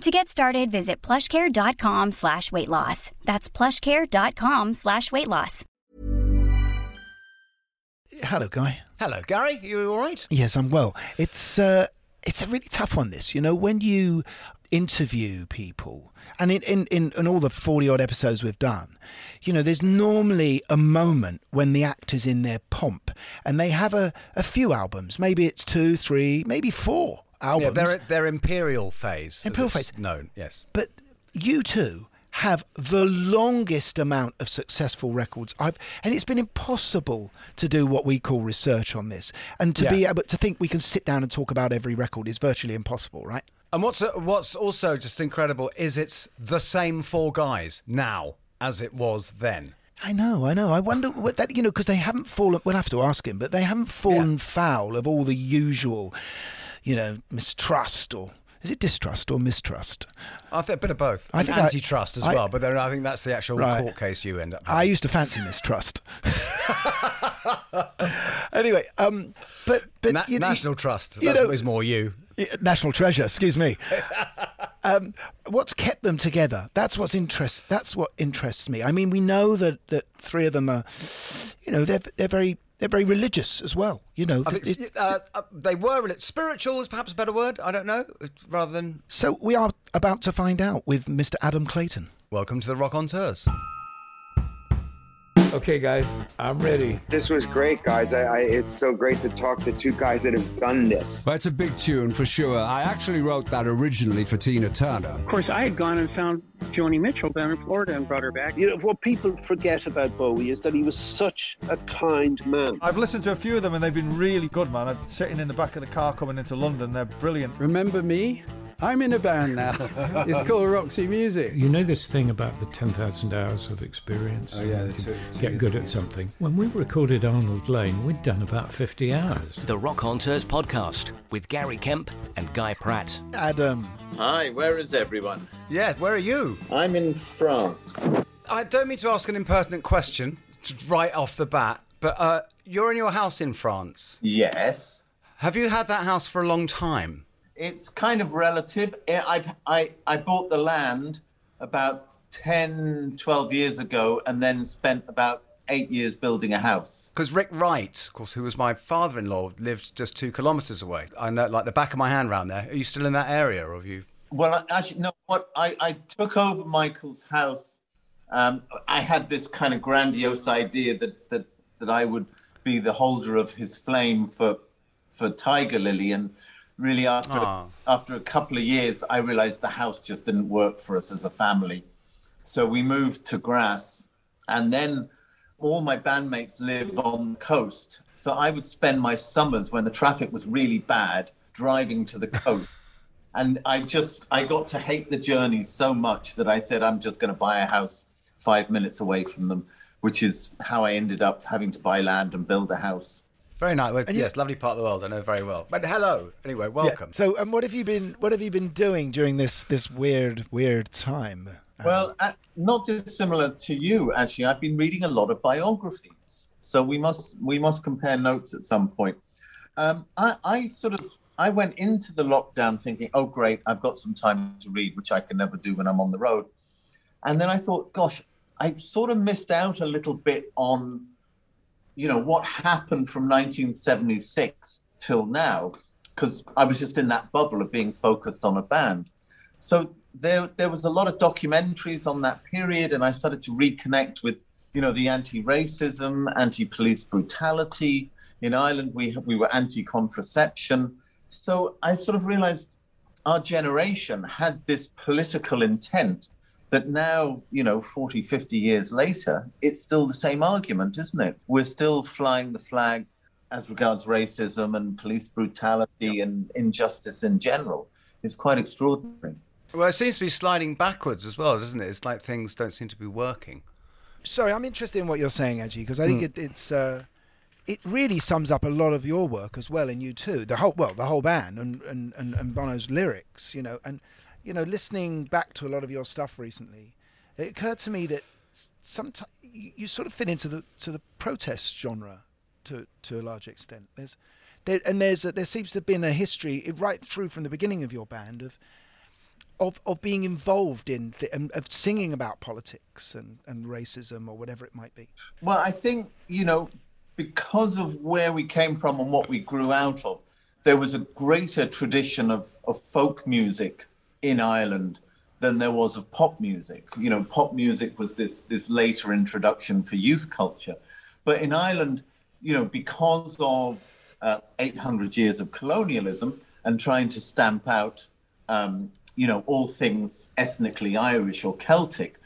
To get started, visit plushcare.com slash weight loss. That's plushcare.com slash weight loss. Hello, Guy. Hello, Gary. You all right? Yes, I'm well. It's uh, it's a really tough one. This, you know, when you interview people, and in, in, in, in all the forty odd episodes we've done, you know, there's normally a moment when the actor's in their pomp, and they have a, a few albums. Maybe it's two, three, maybe four albums. Yeah, they're their imperial phase. as Imperial phase. Known, yes. But U2 have the longest amount of successful records I've and it's been impossible to do what we call research on this and to be able to think we can sit down and talk about every record is virtually impossible right And what's uh, what's also just incredible is it's the same four guys now as it was then. I know, I know. I wonder what that you know because they haven't fallen. We'll have to ask him, but they haven't fallen foul of all the usual, you know, mistrust or is it distrust or mistrust? I think a bit of both. I and think I- antitrust as I- well, but then I think that's the actual Right. court case you end up. I used to fancy mistrust. anyway, um, but but Na- you National Trust. you That's know- is more you. National treasure, excuse me. um, what's kept them together? That's what's interest. That's what interests me. I mean, we know that, that three of them are, you know, they're they're very they're very religious as well. You know, think It- uh, uh, they were spiritual is perhaps a better word. I don't know, rather than so we are about to find out with Mr. Adam Clayton. welcome to the Rockonteurs. Okay, guys, I'm ready. This was great, guys. I, I, it's so great to talk to two guys that have done this. That's a big tune for sure. I actually wrote that originally for Tina Turner. Of course, I had gone and found Joni Mitchell down in Florida and brought her back. You know, what people forget about Bowie is that he was such a kind man. I've listened to a few of them and they've been really good, man. I'm sitting in the back of the car coming into London. They're brilliant. Remember me? I'm in a band now. it's called Roxy Music. You know this thing about the 10,000 hours of experience? Oh, yeah, the two- two Get good at something. When we recorded Arnold Layne, we'd done about 50 hours. The Rockonteurs podcast with Gary Kemp and Guy Pratt. Adam, Hi, where is everyone? Yeah, where are you? I'm in France. I don't mean to ask an impertinent question right off the bat, but uh, you're in your house in France. Yes. Have you had that house for a long time? It's kind of relative. I- I've, I, I bought the land about 10, 12 years ago and then spent about eight years building a house. Because Rick Wright, of course, who was my father-in-law, lived just two kilometres away. I know, like the back of my hand round there. Are you still in that area, or have you? Well, actually, no, what I, I took over Michael's house. Um, I had this kind of grandiose idea that, that, that I would be the holder of his flame for, for Tiger Lily. And really, after, Ah. after a couple of years, I realized the house just didn't work for us as a family. So we moved to Grasse. And then all my bandmates live on the coast. So I would spend my summers when the traffic was really bad driving to the coast. and I just I got to hate the journey so much that I said I'm just going to buy a house 5 minutes away from them, which is how I ended up having to buy land and build a house. Very nice. Well, And you- yes, lovely part of the world. I know very well. But hello, anyway, welcome. Yeah. So, um, what have you been what have you been doing during this this weird weird time? Adam? Well, uh, not dissimilar to you, actually. I've been reading a lot of biographies, so we must we must compare notes at some point. Um, I, I sort of I went into the lockdown thinking, oh great, I've got some time to read, which I can never do when I'm on the road. And then I thought, gosh, I sort of missed out a little bit on, you know, what happened from 1976 till now, because I was just in that bubble of being focused on a band. So there, there was a lot of documentaries on that period, and I started to reconnect with, you know, the anti-racism, anti-police brutality. In Ireland, we we were anti-contraception. So I sort of realized our generation had this political intent that now, you know, 40, 50 years later, it's still the same argument, isn't it? We're still flying the flag as regards racism and police brutality and injustice in general. It's quite extraordinary. Well, it seems to be sliding backwards as well, doesn't it? It's like things don't seem to be working. sorry, I'm interested in what you're saying, Angie, because I think Mm. it, it's uh, it really sums up a lot of your work as well, and U2. The whole well, the whole band, and and and, and Bono's lyrics, you know, and you know, listening back to a lot of your stuff recently, it occurred to me that sometimes you, sort of fit into the to the protest genre to to a large extent. There's there, and there's a, there seems to have been a history right through from the beginning of your band of of of being involved in th- of singing about politics and, and racism or whatever it might be. Well, I think, you know, because of where we came from and what we grew out of, there was a greater tradition of, of folk music in Ireland than there was of pop music. You know, pop music was this this later introduction for youth culture. But in Ireland, you know, because of uh, 800 years of colonialism and trying to stamp out, um, you know, all things ethnically Irish or Celtic,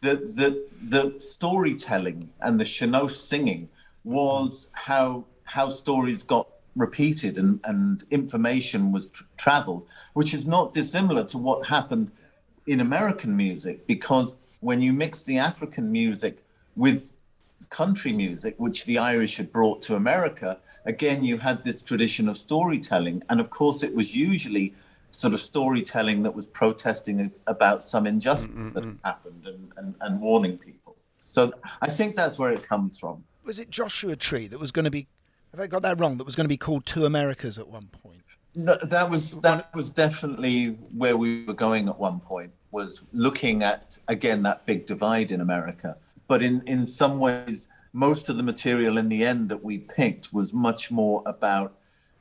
the, the, the storytelling and the sean-nós singing was how, how stories got repeated and, and information was tr- traveled, which is not dissimilar to what happened in American music, because when you mix the African music with country music, which the Irish had brought to America, again, you had this tradition of storytelling. And of course, it was usually sort of storytelling that was protesting about some injustice that happened and, and, and warning people. So I think that's where it comes from. Was it Joshua Tree that was going to be? Have I got that wrong? That was going to be called Two Americas at one point. Th- that was that was definitely where we were going at one point was looking at again that big divide in America but in in some ways most of the material in the end that we picked was much more about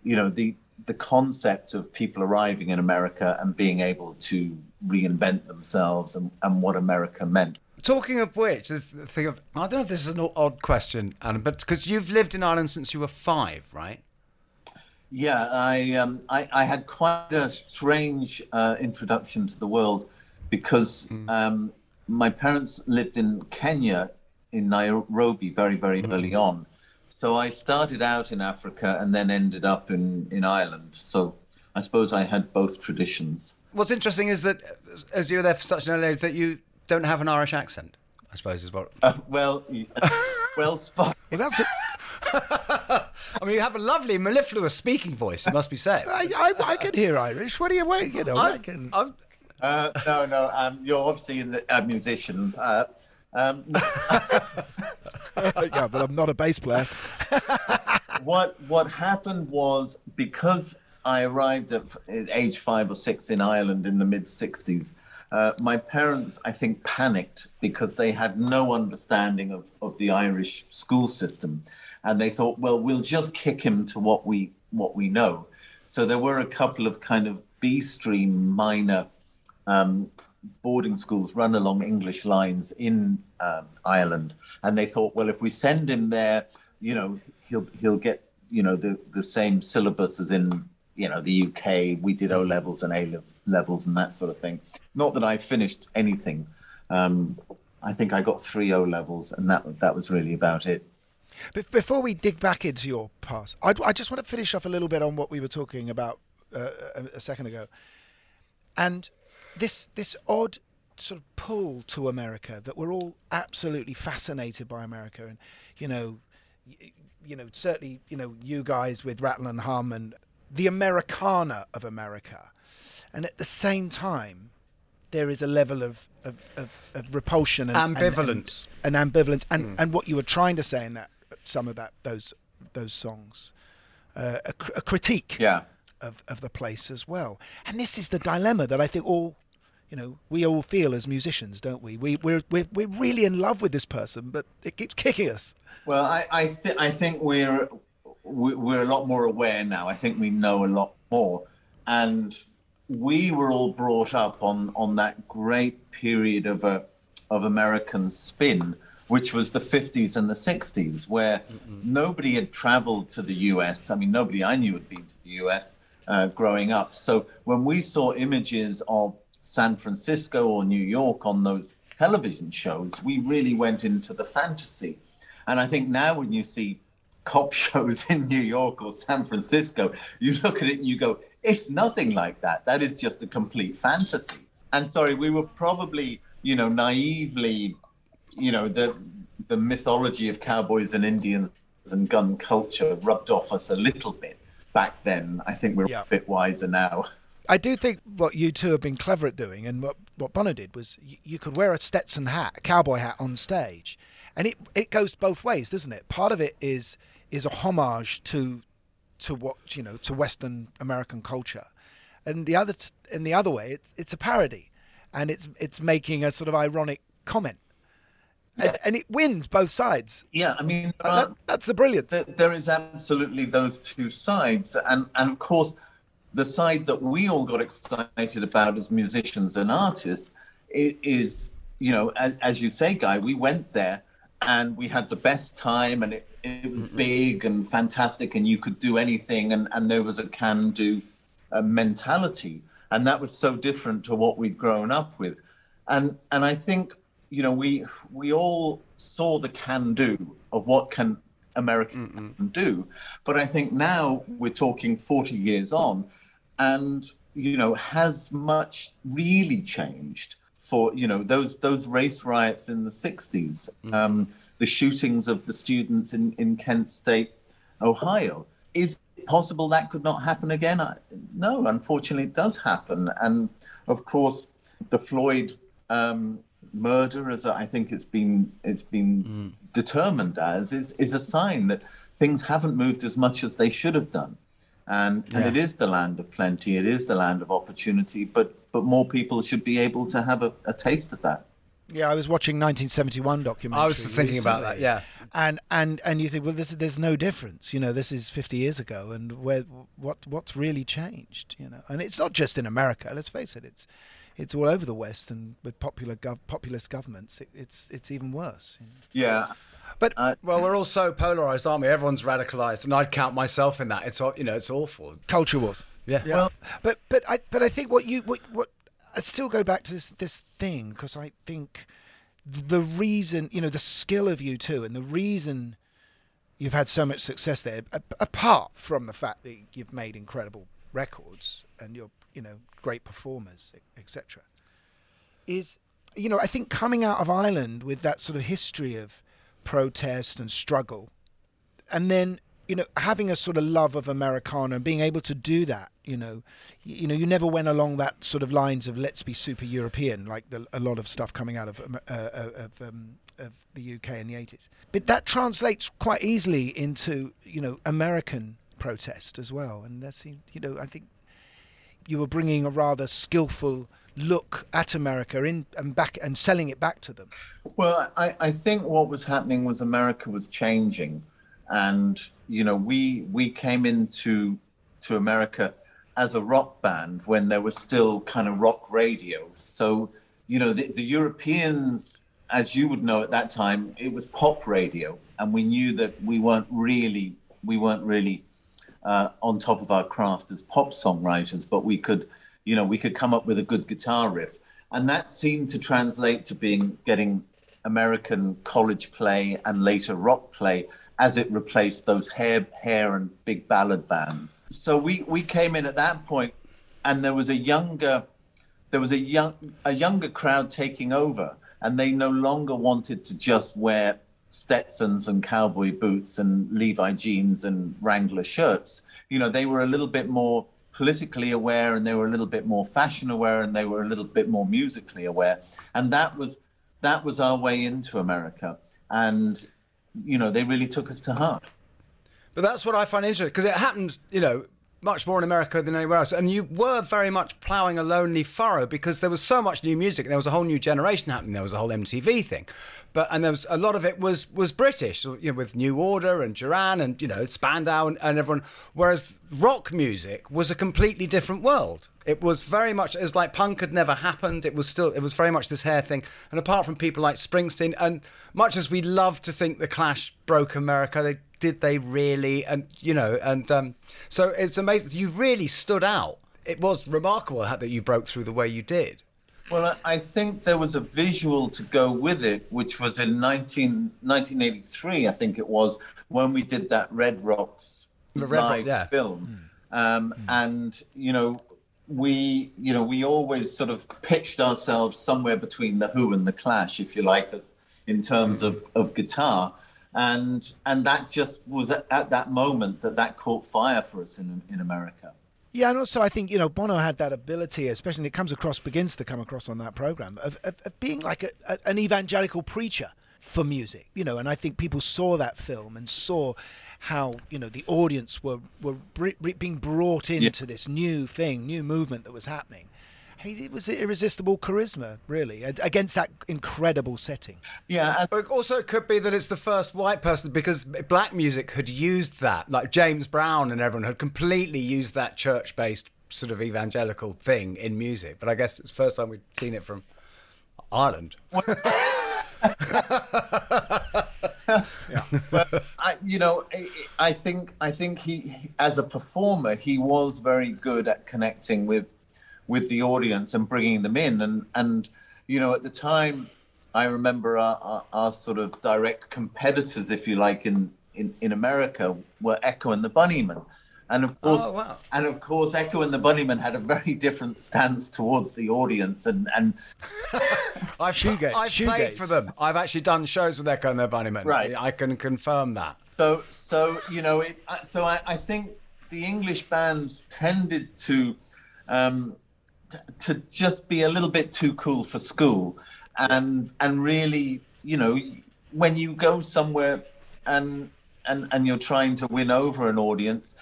you know the the concept of people arriving in America and being able to reinvent themselves and, and what America meant Talking of which, the thing of I don't know if this is an odd question, Anna, but because you've lived in Ireland since you were five, right? Yeah, I, um, I I had quite a strange uh, introduction to the world because um, my parents lived in Kenya, in Nairobi, very very early on. So I started out in Africa and then ended up in in Ireland. So I suppose I had both traditions. What's interesting is that as- as you were there for such an early age, that you don't have an Irish accent. I suppose is what. Uh, well, y- well spotted. Well, that's it. I mean, you have a lovely mellifluous speaking voice. It must be said. I, I, I can hear Irish. What do you wait? You know, I, can. I'm, Uh, no, no, um, you're obviously in the, a musician. Uh, um, yeah, but I'm not a bass player. what what happened was because I arrived at at age five or six in Ireland in the mid '60s. Uh, my parents, I think, panicked because they had no understanding of, of the Irish school system, and they thought, well, we'll just kick him to what we what we know. So there were a couple of kind of B stream minor um, boarding schools run along English lines in um, Ireland, and they thought, well, if we send him there, you know, he'll he'll get you know the the same syllabus as in you know the UK. We did O levels and A lev- levels and that sort of thing. Not that I finished anything. Um, I think I got three O levels, and that that was really about it. Be- Before we dig back into your past, I, I just want to finish off a little bit on what we were talking about uh, a, second ago, and this this odd sort of pull to America that we're all absolutely fascinated by America, and you know, you know, certainly you know you guys with Rattle and Hum and the Americana of America, and at the same time. There is a level of, of, of, of repulsion and and- Ambivalence. and, and ambivalence, and, and what you were trying to say in that some of that those those songs, uh, a, a critique Yeah. of, of the place as well. And this is the dilemma that I think all, you know, we all feel as musicians, don't we? We we're we're, we're really in love with this person, but it keeps kicking us. Well, I I, th- I think we're we're a lot more aware now. I think we know a lot more, and we were all brought up on on that great period of a of American spin, which was the 50s and the 60s, where nobody had traveled to the US. I mean, nobody I knew had been to the US uh, growing up. So when we saw images of San Francisco or New York on those television shows, we really went into the fantasy. And I think now when you see cop shows in New York or San Francisco, you look at it and you go, it's nothing like that. That is just a complete fantasy. And sorry, we were probably, you know, naively, you know, the the mythology of cowboys and Indians and gun culture rubbed off us a little bit back then. I think we're Yeah. a bit wiser now. I do think what U2 have been clever at doing, and what what Bono did was you, you could wear a Stetson hat, a cowboy hat on stage, and it it goes both ways, doesn't it? Part of it is is a homage to to what you know to Western American culture, and the other t- in the other way, it, it's a parody, and it's it's making a sort of ironic comment, and, and it wins both sides. Yeah, I mean, are- that, uh, that's the brilliance. There, there is absolutely those two sides, and and of course, the side that we all got excited about as musicians and artists is, you know, as, as you say, Guy, we went there and we had the best time, and it, it was big and fantastic, and you could do anything, and and there was a can-do uh, mentality, and that was so different to what we'd grown up with, and and I think you know we we all saw the can-do of what can America can do, but I think now we're talking 40 years on, and you know has much really changed for you know those those race riots in the 60s, um, the shootings of the students in in Kent State, Ohio. Is it possible that could not happen again? I, no, unfortunately, it does happen. And of course, the Floyd um, murder, as I think it's been it's been determined as, is is a sign that things haven't moved as much as they should have done. And and it is the land of plenty. It is the land of opportunity. But but more people should be able to have a, a taste of that. Yeah, I was watching 1971 documentary. I was thinking about that, yeah. And and and you think, well, this, there's no difference. You know, this is 50 years ago, and where what what's really changed? You know, and it's not just in America. Let's face it, it's it's all over the West, and with popular gov- populist governments, it, it's it's even worse. you know. Yeah. But uh, well, we're all so polarized, aren't we? Everyone's radicalized, and I'd count myself in that. It's you know, it's awful. Culture wars. Yeah. Well, but but I but I think what you what what I still go back to this this thing because I think the reason you know the skill of U2, and the reason you've had so much success there, apart from the fact that you've made incredible records and you're you know great performers, etc., is you know I think coming out of Ireland with that sort of history of protest and struggle and then you know having a sort of love of americana and being able to do that you know y- you know you never went along that sort of lines of let's be super european like the, a lot of stuff coming out of Am- uh, uh, of, um, of the UK in the 80s but that translates quite easily into you know american protest as well. And that's you know i think you were bringing a rather skillful look at america in and back and selling it back to them. Well, I, I think what was happening was America was changing, and you know we we came into to America as a rock band when there was still kind of rock radio. So you know the, the Europeans, as you would know at that time, it was pop radio, and we knew that we weren't really we weren't really uh, on top of our craft as pop songwriters, but we could, you know, we could come up with a good guitar riff, and that seemed to translate to being getting American college play and later rock play as it replaced those hair, hair and big ballad bands. So we we came in at that point, and there was a younger, there was a young a younger crowd taking over, and they no longer wanted to just wear Stetsons and cowboy boots and Levi jeans and Wrangler shirts. You know, they were a little bit more politically aware and they were a little bit more fashion aware and they were a little bit more musically aware. And that was that was our way into America. And you know, they really took us to heart. But that's what I find interesting because it happened, you know, much more in America than anywhere else. And you were very much ploughing a lonely furrow because there was so much new music. There was a whole new generation happening. There was a whole MTV thing, but and there was a lot of it was was British, you know, with New Order and Duran and you know Spandau and, and everyone. Whereas rock music was a completely different world. It was very much it was like punk had never happened. It was still it was very much this hair thing. And apart from people like Springsteen, and much as we love to think the Clash broke America, they did they really? And you know, and um, so it's amazing. You really stood out. It was remarkable that you broke through the way you did. Well, I think there was a visual to go with it, which was in 19, 1983, I think it was, when we did that Red Rocks The Red Rock, live yeah. film. Um, And, you know, we, you know, we always sort of pitched ourselves somewhere between The Who and The Clash, if you like, as, in terms of, mm. of guitar. And and that just was at, at that moment that that caught fire for us in in America. Yeah, and also I think you know Bono had that ability, especially when it comes across, begins to come across on that program of, of, of being like a, a, an evangelical preacher for music, you know. And I think people saw that film and saw how you know the audience were were br- br- being brought into yeah. this new thing, new movement that was happening. It was irresistible charisma, really, against that incredible setting. Yeah. But also, it could be that it's the first white person because black music had used that, like James Brown and everyone had completely used that church-based sort of evangelical thing in music. But I guess it's the first time we've seen it from Ireland. yeah. But I, you know, I, I think I think he, as a performer, he was very good at connecting with with the audience and bringing them in. And and you know, at the time, I remember our, our, our sort of direct competitors, if you like, in, in in America were Echo and the Bunnymen. And of course, oh, wow. and of course, Echo and the Bunnymen had a very different stance towards the audience. And and I've, Shoegate, I've shoegate. played for them. I've actually done shows with Echo and the Bunnymen. Right, I can confirm that. So so you know, it, so I, I think the English bands tended to um, to just be a little bit too cool for school and and really you know when you go somewhere and and and you're trying to win over an audience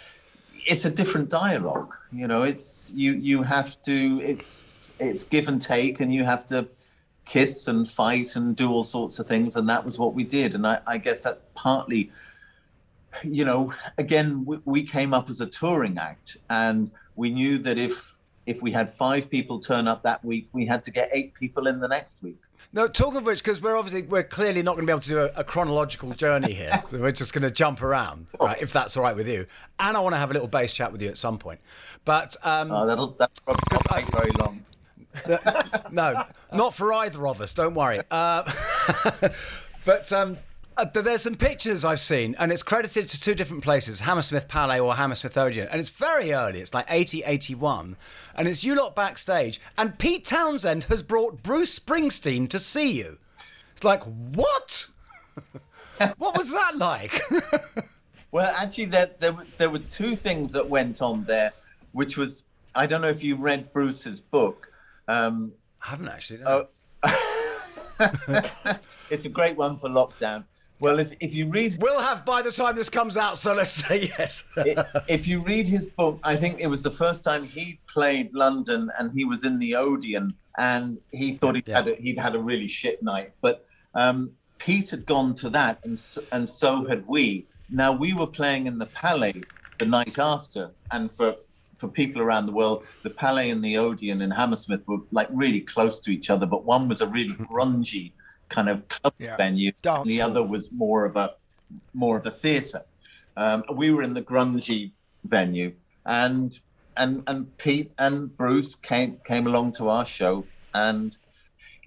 it's a different dialogue you know it's you you have to it's it's give and take and you have to kiss and fight and do all sorts of things and that was what we did and i, I guess that partly you know again we, we came up as a touring act and we knew that if if we had five people turn up that week, we had to get eight people in the next week. No, talk of which, because we're obviously we're clearly not going to be able to do a, a chronological journey here. we're just going to jump around, right? If that's all right with you. And I want to have a little base chat with you at some point. But um, oh, that'll that's probably not take very long. no, not for either of us. Don't worry. Uh, but um, uh, there's some pictures I've seen, and it's credited to two different places Hammersmith Palais or Hammersmith Odeon. And it's very early, it's like 80, 81. And it's you lot backstage, and Pete Townshend has brought Bruce Springsteen to see you. It's like, what? what was that like? well, actually, there, there, there were two things that went on there, which was I don't know if you read Bruce's book. Um, I haven't actually. No. Oh, it's a great one for lockdown. Well, if, if you read. We'll have by the time this comes out, so let's say yes. if you read his book, I think it was the first time he played London and he was in the Odeon and he thought he'd, yeah. had, a, he'd had a really shit night. But um, Pete had gone to that and, and so had we. Now, we were playing in the Palais the night after. And for, for people around the world, the Palais and the Odeon in Hammersmith were like really close to each other, but one was a really grungy kind of club yeah. venue. Dance the other was more of a more of a theatre. Um, we were in the grungy venue, and and and Pete and Bruce came came along to our show, and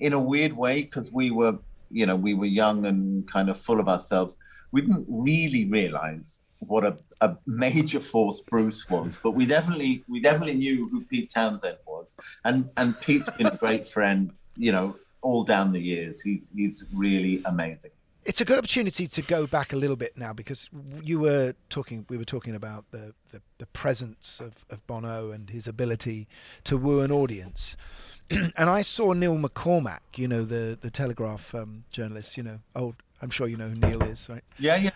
in a weird way, because we were you know we were young and kind of full of ourselves, we didn't really realize what a, a major force Bruce was, but we definitely we definitely knew who Pete Townshend was, and and Pete's been a great friend, you know, all down the years. He's he's really amazing. It's a good opportunity to go back a little bit now because you were talking. We were talking about the the, the presence of, of Bono and his ability to woo an audience. and I saw Neil McCormick, you know, the the Telegraph um, journalist. You know, old. I'm sure you know who Neil is, right? Yeah, yeah.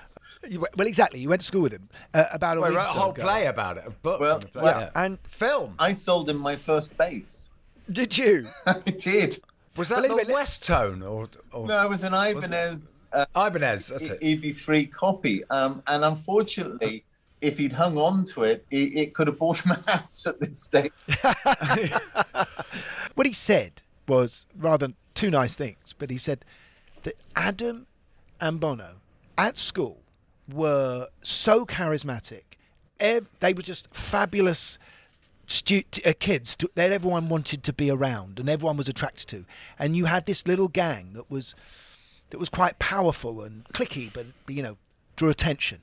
You, well, exactly. You went to school with him uh, about a well, week wrote a whole ago. play about it, a book, well, well, yeah, and film. I sold him my first bass. Did you? I did. Was that the Westone or, or, No, it was an Ibanez. Uh, Ibanez, that's it. EV3 copy, um, and unfortunately, if he'd hung on to it, it, it could have bought him a house at this stage. what he said was rather two nice things, but he said that Adam and Bono at school were so charismatic. They were just fabulous stu- uh, kids that everyone wanted to be around and everyone was attracted to, and you had this little gang that was that was quite powerful and cliquey, but you know drew attention.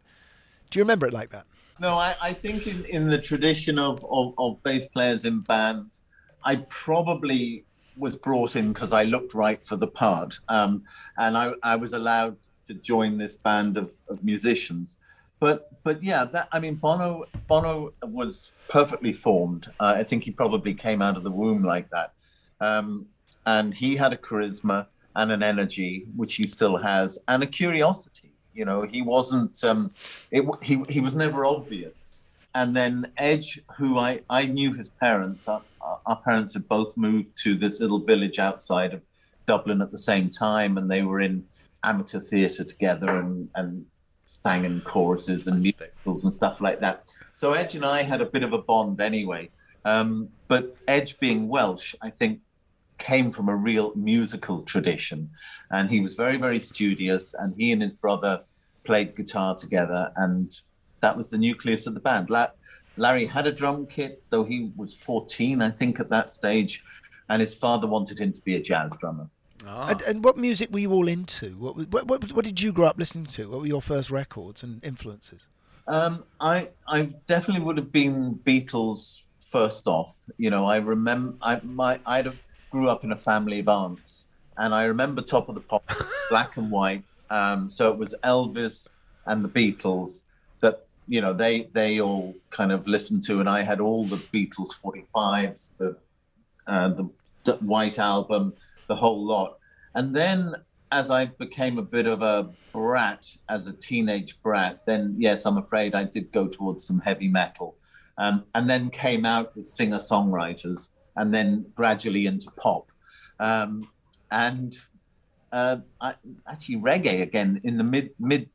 Do you remember it like that? No, I, I think in, in the tradition of, of, of bass players in bands, I probably was brought in because I looked right for the part, um, and I, I was allowed to join this band of, of musicians. But but yeah, that I mean, Bono Bono was perfectly formed. Uh, I think he probably came out of the womb like that, um, and he had a charisma and an energy which he still has, and a curiosity. You know, he wasn't. Um, it, he he was never obvious. And then Edge, who I I knew his parents. Our, our parents had both moved to this little village outside of Dublin at the same time, and they were in amateur theatre together and and sang in choruses and musicals and stuff like that. So Edge and I had a bit of a bond anyway. Um, but Edge, being Welsh, I think came from a real musical tradition, and he was very very studious. And he and his brother played guitar together, and that was the nucleus of the band. La- Larry had a drum kit, though he was 14, I think, at that stage, and his father wanted him to be a jazz drummer. Ah. And, and, what music were you all into? What, what, what, what, did you grow up listening to? What were your first records and influences? Um, I I definitely would have been Beatles first off. You know, I remember I my I grew up in a family of aunts, and I remember Top of the Pop, black and white. Um, so it was Elvis and the Beatles that you know they they all kind of listened to, and I had all the Beatles 45s, the uh, the, the White Album the whole lot. And then as I became a bit of a brat, as a teenage brat, then yes, I'm afraid I did go towards some heavy metal. Um, and then came out with singer songwriters and then gradually into pop. Um, and uh, I, actually reggae again in the mid mid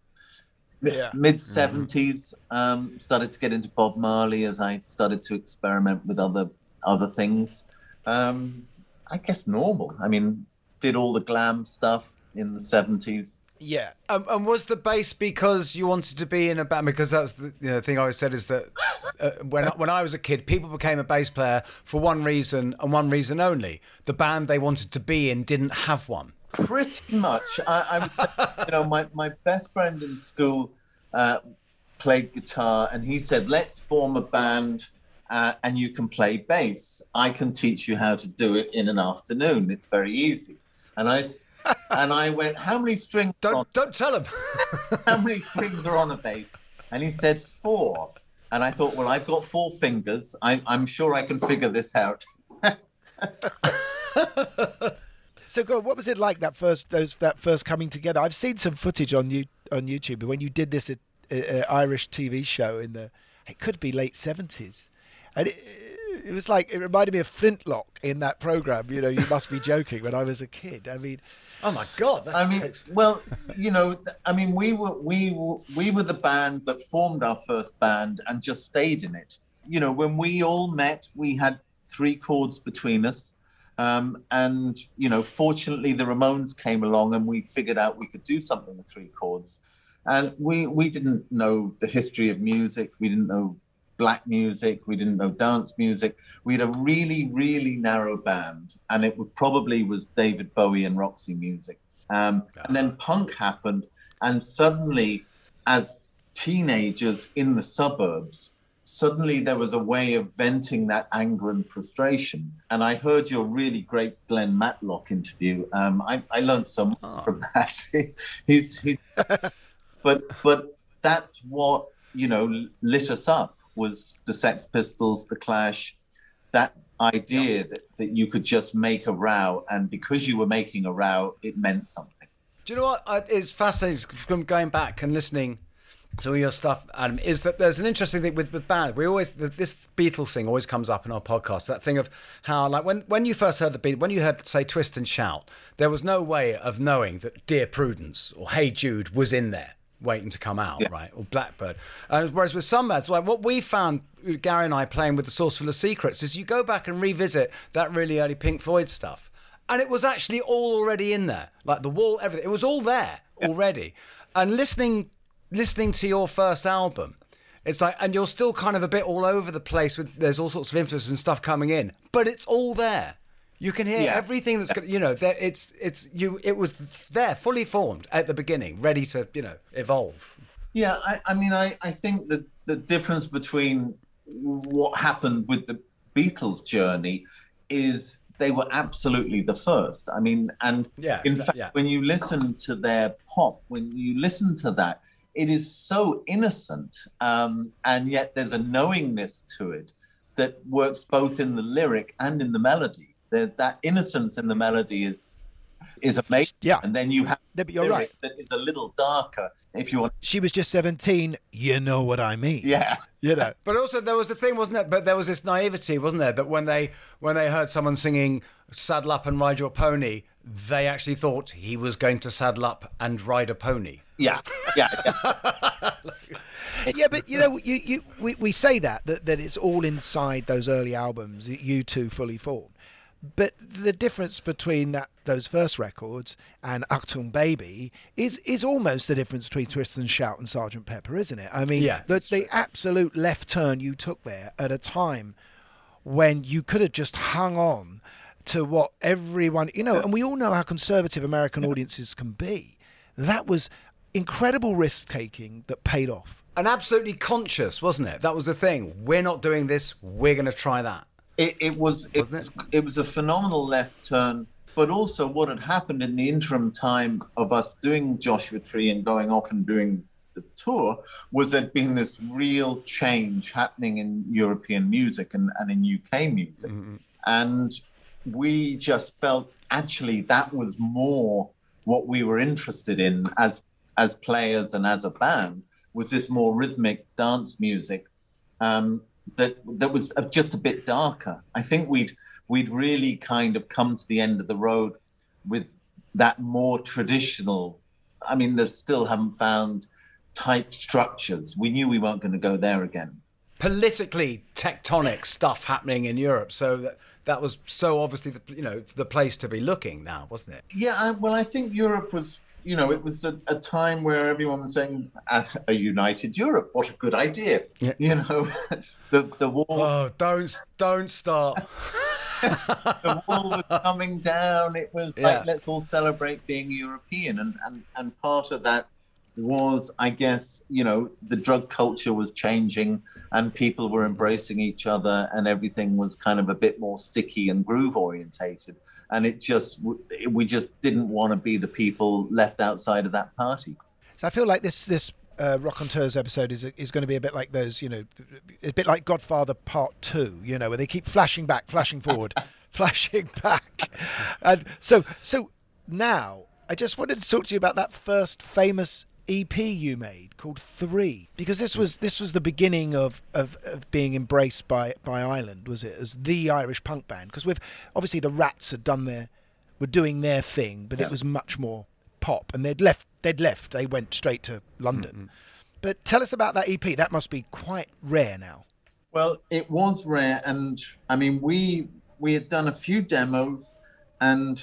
yeah. mid 70s mm-hmm. um, started to get into bob marley as i started to experiment with other other things um, I guess normal. I mean, did all the glam stuff in the seventies. Yeah, um, and was the bass because you wanted to be in a band? Because that's the you know, thing I always said is that uh, when when I was a kid, people became a bass player for one reason and one reason only: the band they wanted to be in didn't have one. Pretty much, I, I would say. you know, my my best friend in school uh, played guitar, and he said, "Let's form a band." Uh, and you can play bass. I can teach you how to do it in an afternoon. It's very easy. And I and I went, how many strings? Don't on? don't tell him. how many strings are on a bass? And he said four. And I thought, well, I've got four fingers. I, I'm sure I can figure this out. so, God, what was it like that first those that first coming together? I've seen some footage on you on YouTube when you did this uh, uh, Irish TV show in the it could be late seventies and it, it was like it reminded me of Flintlock in that program. You know, you must be joking. When I was a kid, I mean. Oh my God! I mean, well, you know, I mean, we were we were we were the band that formed our first band and just stayed in it. You know, when we all met, we had three chords between us, um, and you know, fortunately, the Ramones came along and we figured out we could do something with three chords. And we we didn't know the history of music. We didn't know black music, we didn't know dance music. We had a really, really narrow band, and it would probably was David Bowie and Roxy music. Um, and then punk happened, and suddenly, as teenagers in the suburbs, suddenly there was a way of venting that anger and frustration. And I heard your really great Glenn Matlock interview. Um, I, I learned so much oh. from that. he's, he's but but that's what you know lit us up was the Sex Pistols, the Clash, that idea yeah. that, that you could just make a row, and because you were making a row, it meant something. Do you know what is fascinating from going back and listening to all your stuff, Adam? Is that there's an interesting thing with with band. We always this Beatles thing always comes up in our podcast. That thing of how like when when you first heard the beat, when you heard say Twist and Shout, there was no way of knowing that Dear Prudence or Hey Jude was in there waiting to come out, yeah. right? Or Blackbird. Uh, whereas with some bands, like what we found, Gary and I playing with the Saucerful of Secrets, is you go back and revisit that really early Pink Floyd stuff, and it was actually all already in there, like the wall, everything. It was all there yeah. already. And listening, listening to your first album, it's like, and you're still kind of a bit all over the place with there's all sorts of influences and stuff coming in, but it's all there. You can hear yeah. everything that's you know that it's it's you it was there fully formed at the beginning, ready to you know evolve. Yeah, I, I mean, I, I think that the difference between what happened with the Beatles' journey is they were absolutely the first. I mean, and Yeah, in that- fact, yeah. when you listen to their pop, when you listen to that, it is so innocent, um, and yet there's a knowingness to it that works both in the lyric and in the melody. There, that innocence in the melody is is amazing. Yeah. and then you have Yeah, but you're lyric right. that is a little darker. If you want, She was just 17. You know what I mean. yeah. You know. But also there was the thing, wasn't it? But there was this naivety, wasn't there? That when they when they heard someone singing "Saddle Up and Ride Your Pony," they actually thought he was going to saddle up and ride a pony. Yeah, yeah, yeah. yeah, but you know, you, you we, we say that, that that it's all inside those early albums, that U2 fully formed. But the difference between that those first records and Achtung Baby is is almost the difference between Twist and Shout and Sergeant Pepper, isn't it? I mean, Yeah, the, the absolute left turn you took there at a time when you could have just hung on to what everyone, you know, and we all know how conservative American audiences can be. That was incredible risk taking that paid off. And absolutely conscious, wasn't it? That was the thing. We're not doing this. We're going to try that. It, it was it, was it was a phenomenal left turn, but also what had happened in the interim time of us doing Joshua Tree and going off and doing the tour was there'd been this real change happening in European music and, and in UK music. And we just felt actually that was more what we were interested in as as players and as a band was this more rhythmic dance music. Um, that that was uh, just a bit darker. I think we'd we'd really kind of come to the end of the road with that more traditional. I mean, they still haven't found type structures. We knew we weren't going to go there again. Politically tectonic stuff happening in Europe. So that that was so obviously the you know the place to be looking now, wasn't it? Yeah, I, well, I think Europe was, you know, it was a, a time where everyone was saying, "A a united Europe, what a good idea." You know, the the wall. Oh, don't don't start. the wall was coming down. It was Yeah. like, let's all celebrate being European. And, and, and part of that was, I guess, you know, the drug culture was changing and people were embracing each other and everything was kind of a bit more sticky and groove orientated. And it just, we just didn't want to be the people left outside of that party. So I feel like this this uh, Rockonteurs episode is is going to be a bit like those, you know, a bit like Godfather Part Two, you know, where they keep flashing back, flashing forward, flashing back, and so so now I just wanted to talk to you about that first famous EP you made called Three, because this was this was the beginning of of, of being embraced by by Ireland, was it, as the Irish punk band? Because with obviously the Rats had done their were doing their thing, but Yeah. it was much more pop, and they'd left. They'd left. They went straight to London. Mm-hmm. But tell us about that EP. That must be quite rare now. Well, it was rare, and I mean, we we had done a few demos, and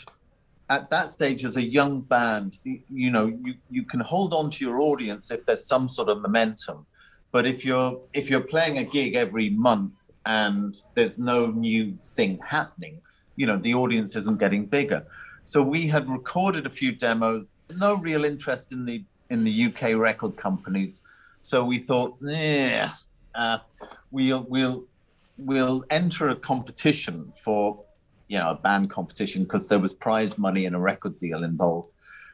at that stage, as a young band, you, know, you you can hold on to your audience if there's some sort of momentum, but if you're if you're playing a gig every month and there's no new thing happening, you know, the audience isn't getting bigger. So we had recorded a few demos, no real interest in the in the UK record companies. So we thought, yeah, uh, we'll we'll we'll enter a competition for you know a band competition because there was prize money and a record deal involved.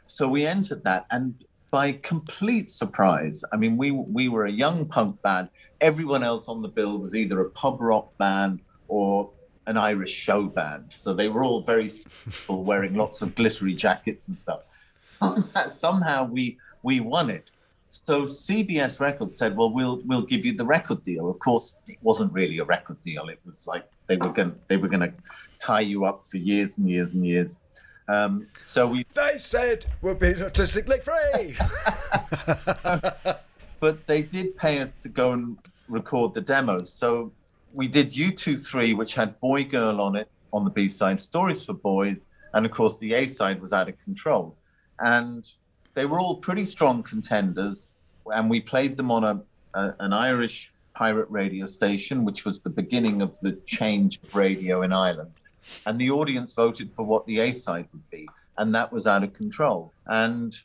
So we entered that, and by complete surprise, I mean we we were a young punk band. Everyone else on the bill was either a pub rock band or an Irish show band. So they were all very simple, wearing lots of glittery jackets and stuff. Somehow we we won it. So CBS Records said, "Well, we'll we'll give you the record deal." Of course, it wasn't really a record deal. It was like they were going they were going to tie you up for years and years and years. Um, so we They said we'll be statistically free. but they did pay us to go and record the demos. So we did U23, which had Boy Girl on it on the B side, Stories for Boys, and of course the A side was Out of Control. And they were all pretty strong contenders, and we played them on a, a an Irish pirate radio station, which was the beginning of the change of radio in Ireland. And the audience voted for what the A side would be, and that was Out of Control. And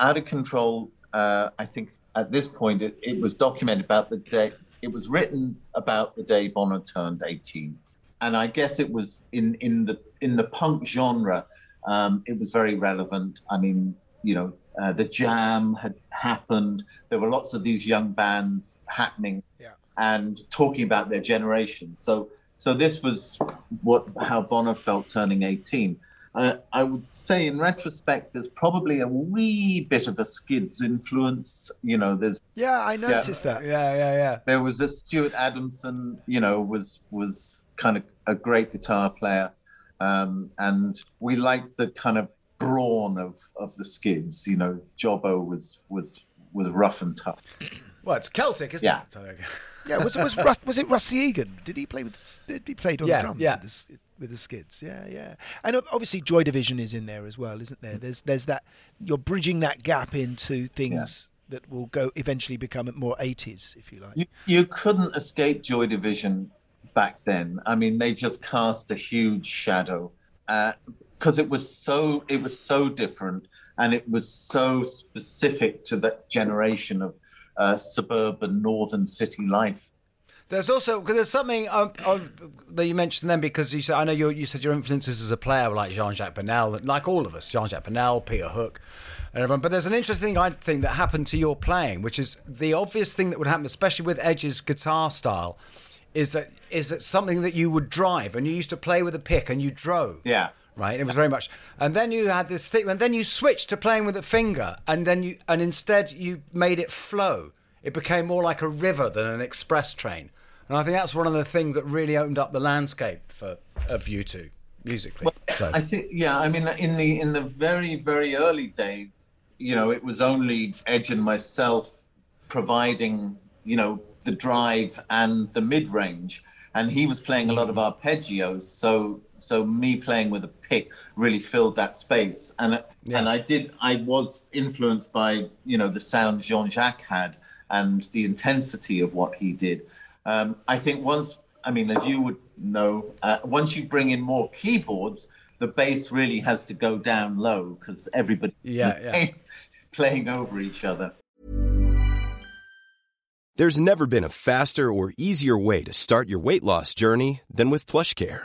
Out of Control, uh, I think at this point it, it was documented about the day. It was written about the day Bono turned 18, and I guess it was in in the in the punk genre, um, it was very relevant. I mean, you know, uh, the Jam had happened. There were lots of these young bands happening Yeah. and talking about their generation. So so this was what how Bono felt turning 18. Uh, I would say, in retrospect, there's probably a wee bit of a Skids influence. You know, there's Yeah, I noticed that. Yeah, yeah, yeah. there was a Stuart Adamson, you know, was was kind of a great guitar player, um, and we liked the kind of brawn of of the Skids. You know, Jobbo was was was rough and tough. Well, it's Celtic, isn't Yeah. it? So- Yeah, was was Rus- was it Rusty Egan? Did he play with? Did he played on Yeah, the drums yeah. with, the, s- with the Skids? Yeah, yeah. And obviously, Joy Division is in there as well, isn't there? There's there's that you're bridging that gap into things that will go eventually become more 80s, if you like. You, you couldn't escape Joy Division back then. I mean, they just cast a huge shadow uh, because it was so it was so different and it was so specific to that generation of uh, suburban northern city life. There's also because there's something um, um, that you mentioned then because you said I know you you said your influences as a player were like Jean-Jacques Burnel, like all of us, Jean-Jacques Burnel, Peter Hook, and everyone. But there's an interesting thing I think that happened to your playing, which is the obvious thing that would happen, especially with Edge's guitar style, is that is that something that you would drive and you used to play with a pick and you drove. Yeah. Right, it was very much, and then you had this thing, and then you switched to playing with a finger, and then you, and instead you made it flow. It became more like a river than an express train, and I think that's one of the things that really opened up the landscape for of U2 musically. So- I think, yeah. I mean, in the in the very very early days, you know, it was only Edge and myself providing, you know, the drive and the mid range, and he was playing a lot of mm-hmm. arpeggios. So so me playing with a pick really filled that space, and and I did. I was influenced by you know the sound Jean Jacques had and the intensity of what he did. Um, I think once, I mean, as you would know, uh, once you bring in more keyboards, the bass really has to go down low because everybody Yeah, yeah. playing over each other. There's never been a faster or easier way to start your weight loss journey than with PlushCare.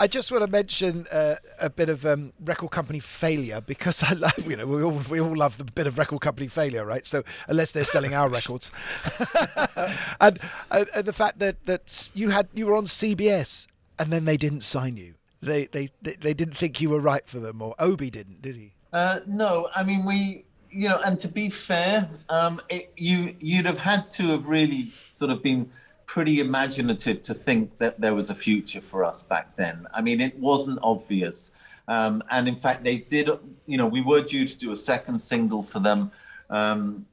I just want to mention uh, a bit of um, record company failure because I love, you know, we all we all love the bit of record company failure, right? So unless they're selling our records, and, and and the fact that that you had you were on CBS and then they didn't sign you, they they they, they didn't think you were right for them, or Obi didn't, did he? Uh, no, I mean we, you know, and to be fair, um, it, you you'd have had to have really sort of been pretty imaginative to think that there was a future for us back then. I mean, it wasn't obvious, um, and in fact, they did. You know, we were due to do a second single for them. Um,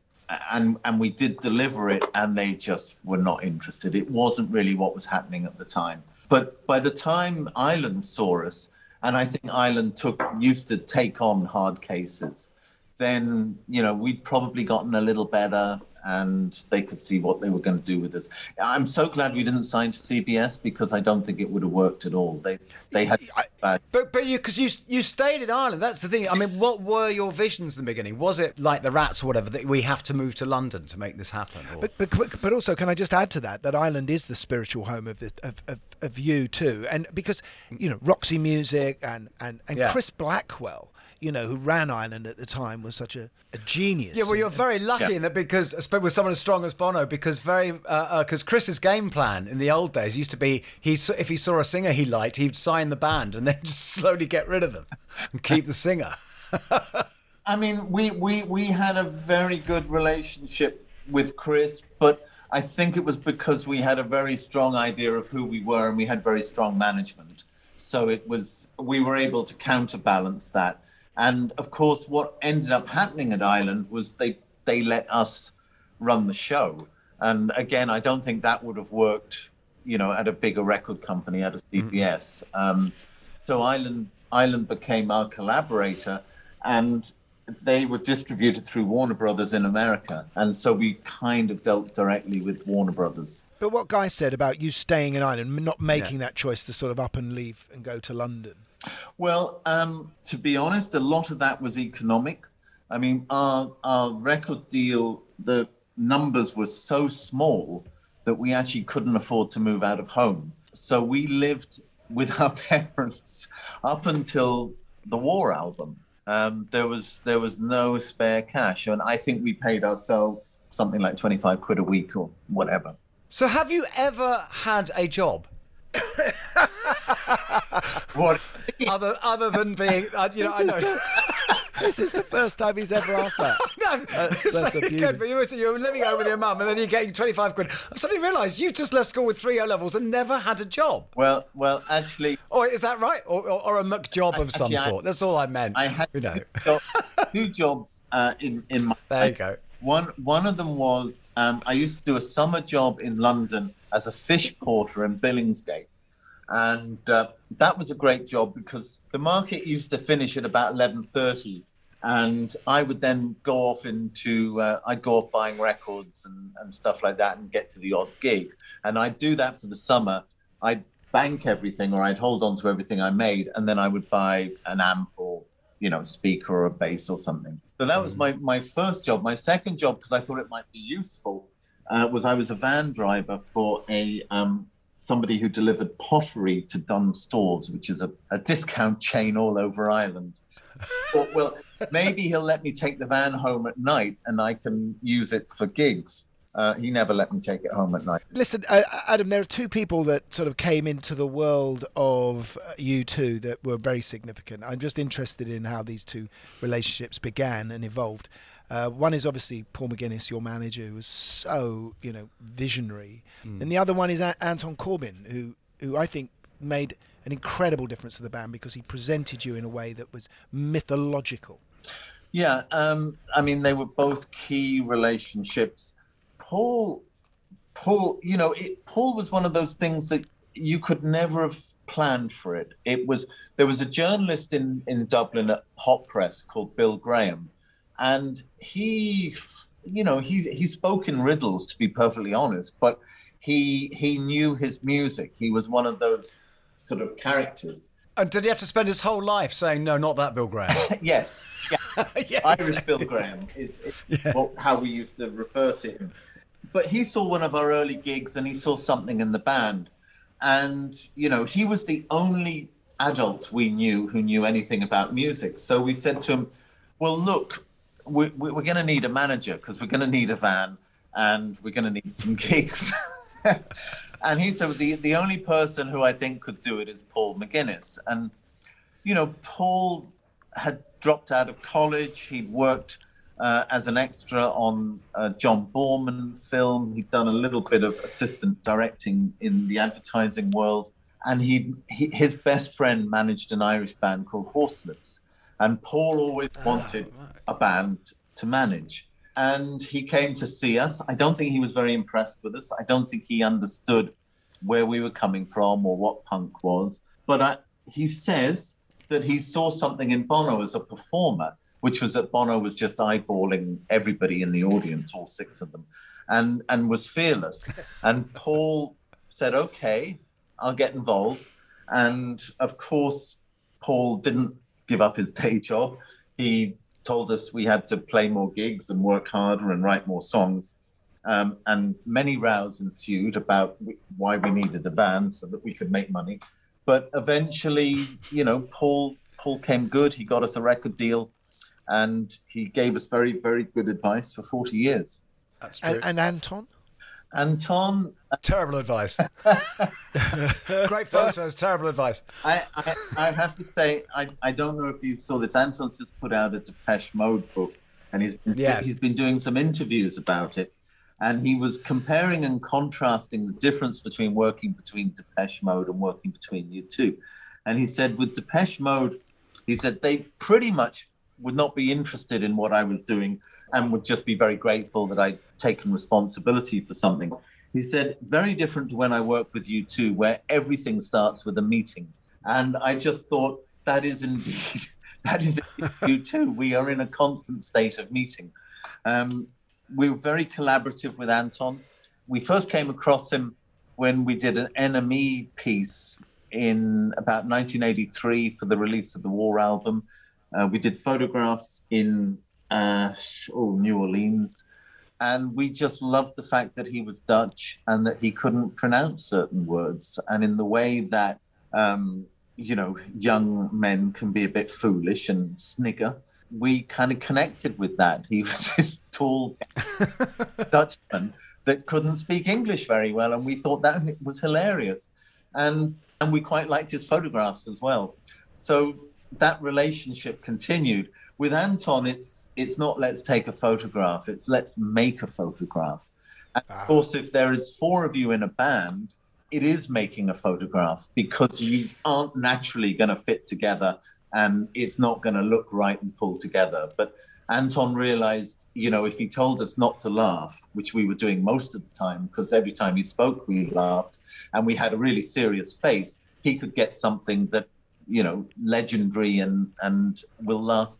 and and we did deliver it, and they just were not interested. It wasn't really what was happening at the time. But by the time Island saw us, and I think Island took used to take on hard cases, then you know we'd probably gotten a little better, and they could see what they were going to do with us. I'm so glad we didn't sign to CBS because I don't think it would have worked at all. They they had bad. But but you because you you stayed in Ireland. That's the thing. I mean, what were your visions in the beginning? Was it like the Rats or whatever that we have to move to London to make this happen? Or? But, but but also, can I just add to that that Island is the spiritual home of the, of, of, of U2, and because you know Roxy Music and and and Yeah. Chris Blackwell, you know, who ran Island at the time, was such a, a genius. Yeah, well, you're very lucky Yeah. in that because especially with someone as strong as Bono, because very uh, uh, because Chris's game plan in the old days used to be he if he saw a singer he liked, he'd sign the band and then just slowly get rid of them and keep the singer. I mean, we, we, we had a very good relationship with Chris, but I think it was because we had a very strong idea of who we were and we had very strong management. So it was, we were able to counterbalance that. And of course, what ended up happening at Island was they, they let us run the show. And again, I don't think that would have worked, you know, at a bigger record company, at a CBS. Um, so Island Island became our collaborator, and they were distributed through Warner Brothers in America, and so we kind of dealt directly with Warner Brothers. But what Guy said about you staying in Ireland, not making that choice to sort of up and leave and go to London. Well, um, to be honest, a lot of that was economic. I mean, our our record deal, the numbers were so small that we actually couldn't afford to move out of home. So we lived with our parents up until the War album. Um, there was there was no spare cash, and I think we paid ourselves something like twenty five quid a week or whatever. So have you ever had a job? what? Other other than being, uh, you know, I know. this is the first time he's ever asked that. No, That's- it's that's like good, but you were, you were living home with your mum and then you're getting 25 quid. I suddenly realised you've just left school with three O levels and never had a job. Well, well, actually, Oh, is that right? Or, or, or a muck job of some Actually, I- sort? That's all I meant. I had you know. two, two jobs uh, in in my. There you go. One one of them was um, I used to do a summer job in London as a fish porter in Billingsgate, and uh, that was a great job because the market used to finish at about eleven thirty, and I would then go off into uh, I'd go off buying records and, and stuff like that and get to the odd gig, and I'd do that for the summer. I'd bank everything or I'd hold on to everything I made, and then I would buy an amp or you know speaker or a bass or something. So that was my my first job. My second job, because I thought it might be useful, uh, was I was a van driver for a um, somebody who delivered pottery to Dunnes Stores, which is a, a discount chain all over Ireland. Thought, well, maybe he'll let me take the van home at night and I can use it for gigs. Uh, he never let me take it home at night. Listen, uh, Adam, there are two people that sort of came into the world of uh, U2 that were very significant. I'm just interested in how these two relationships began and evolved. Uh, one is obviously Paul McGuinness, your manager, who was so you know visionary, Mm. and the other one is a- Anton Corbijn, who who I think made an incredible difference to the band because he presented you in a way that was mythological. Yeah, um, I mean, they were both key relationships. Paul, Paul, you know, it, Paul was one of those things that you could never have planned for it. It was there was a journalist in in Dublin at Hot Press called Bill Graham, and he, you know, he he spoke in riddles to be perfectly honest, but he he knew his music. He was one of those sort of characters. And did he have to spend his whole life saying, no, not that Bill Graham? yes. Yeah. Irish Bill Graham is, is what, how we used to refer to him. But he saw one of our early gigs and he saw something in the band. And, you know, he was the only adult we knew who knew anything about music. So we said to him, well, look, we, we, we're going to need a manager because we're going to need a van and we're going to need some gigs. and he said, the, the only person who I think could do it is Paul McGuinness. And, you know, Paul had dropped out of college. He'd worked uh, as an extra on a John Boorman film. He'd done a little bit of assistant directing in the advertising world. And he, he his best friend managed an Irish band called Horslips. And Paul always ah, wanted a band to manage. And he came to see us. I don't think he was very impressed with us. I don't think he understood where we were coming from or what punk was. But I, he says that he saw something in Bono as a performer, which was that Bono was just eyeballing everybody in the audience, all six of them, and and was fearless. And Paul said, "Okay, I'll get involved." And of course, Paul didn't give up his day job. He told us we had to play more gigs and work harder and write more songs. Um, and many rows ensued about why we needed a van so that we could make money. But eventually, you know, Paul Paul came good. He got us a record deal, and he gave us very, very good advice for 40 years. That's And, and Anton? Anton, Terrible advice. Great photos, terrible advice. I, I, I have to say, I, I don't know if you saw this. Anton's just put out a Depeche Mode book, and he's been, Yes. he's been doing some interviews about it. And he was comparing and contrasting the difference between working between Depeche Mode and working between U2. And he said, with Depeche Mode, he said they pretty much would not be interested in what I was doing and would just be very grateful that I'd taken responsibility for something. He said, very different to when I work with U2, where everything starts with a meeting. And I just thought that is indeed, that is U2. We are in a constant state of meeting. Um, we were very collaborative with Anton. We first came across him when we did an NME piece in about 1983 for the release of the War album. Uh, we did photographs in uh, oh, New Orleans. And we just loved the fact that he was Dutch and that he couldn't pronounce certain words. And in the way that, um, you know, young men can be a bit foolish and snigger, we kind of connected with that. He was this tall Dutchman that couldn't speak English very well. And we thought that was hilarious. And, and we quite liked his photographs as well. So that relationship continued. With Anton, it's it's not let's take a photograph, it's let's make a photograph. And of ah. course, if there is four of you in a band, it is making a photograph because you aren't naturally going to fit together and it's not going to look right and pull together. But Anton realized, you know, if he told us not to laugh, which we were doing most of the time, because every time he spoke, we laughed, and we had a really serious face, he could get something that, you know, legendary and and will last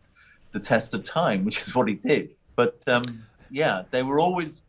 the test of time, which is what he did. But um, yeah, they were always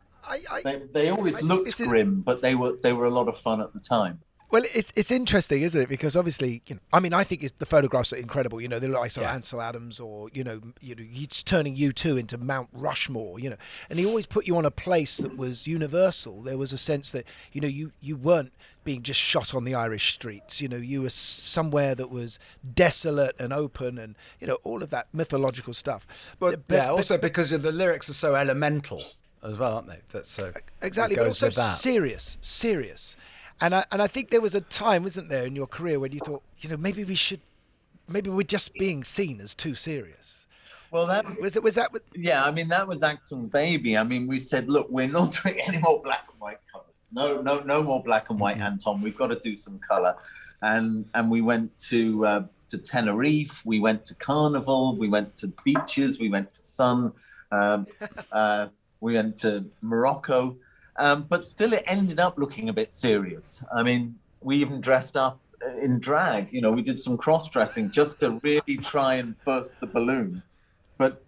they, they always looked grim, but they were they were a lot of fun at the time. Well, it's it's interesting, isn't it? Because obviously, you know, I mean, I think it's, the photographs are incredible. You know, they look like sort of Ansel Adams, or you know, you know, he's turning U2 into Mount Rushmore. You know, and he always put you on a place that was universal. There was a sense that you know you you weren't being just shot on the Irish streets. You know, you were somewhere that was desolate and open, and you know all of that mythological stuff. But, yeah, also because the lyrics are so elemental as well, aren't they? That's so exactly, it but goes also with that. serious, serious. And I and I think there was a time, wasn't there, in your career when you thought, you know, maybe we should, maybe we're just being seen as too serious. Well, that was that was that. Yeah, I mean that was Achtung Baby. I mean, we said, look, we're not doing any more black and white colours. No, no, no more black and white, Anton. We've got to do some colour. And and we went to uh, to Tenerife. We went to Carnival. We went to beaches. We went to sun. Um, uh, we went to Morocco. Um, but still, it ended up looking a bit serious. I mean, we even dressed up in drag. You know, we did some cross dressing just to really try and burst the balloon. But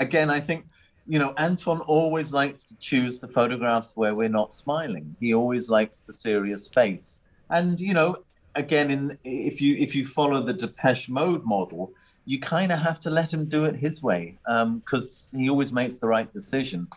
again, I think, you know, Anton always likes to choose the photographs where we're not smiling. He always likes the serious face. And, you know, again, in if you if you follow the Depeche Mode model, you kind of have to let him do it his way because he always makes the right decision.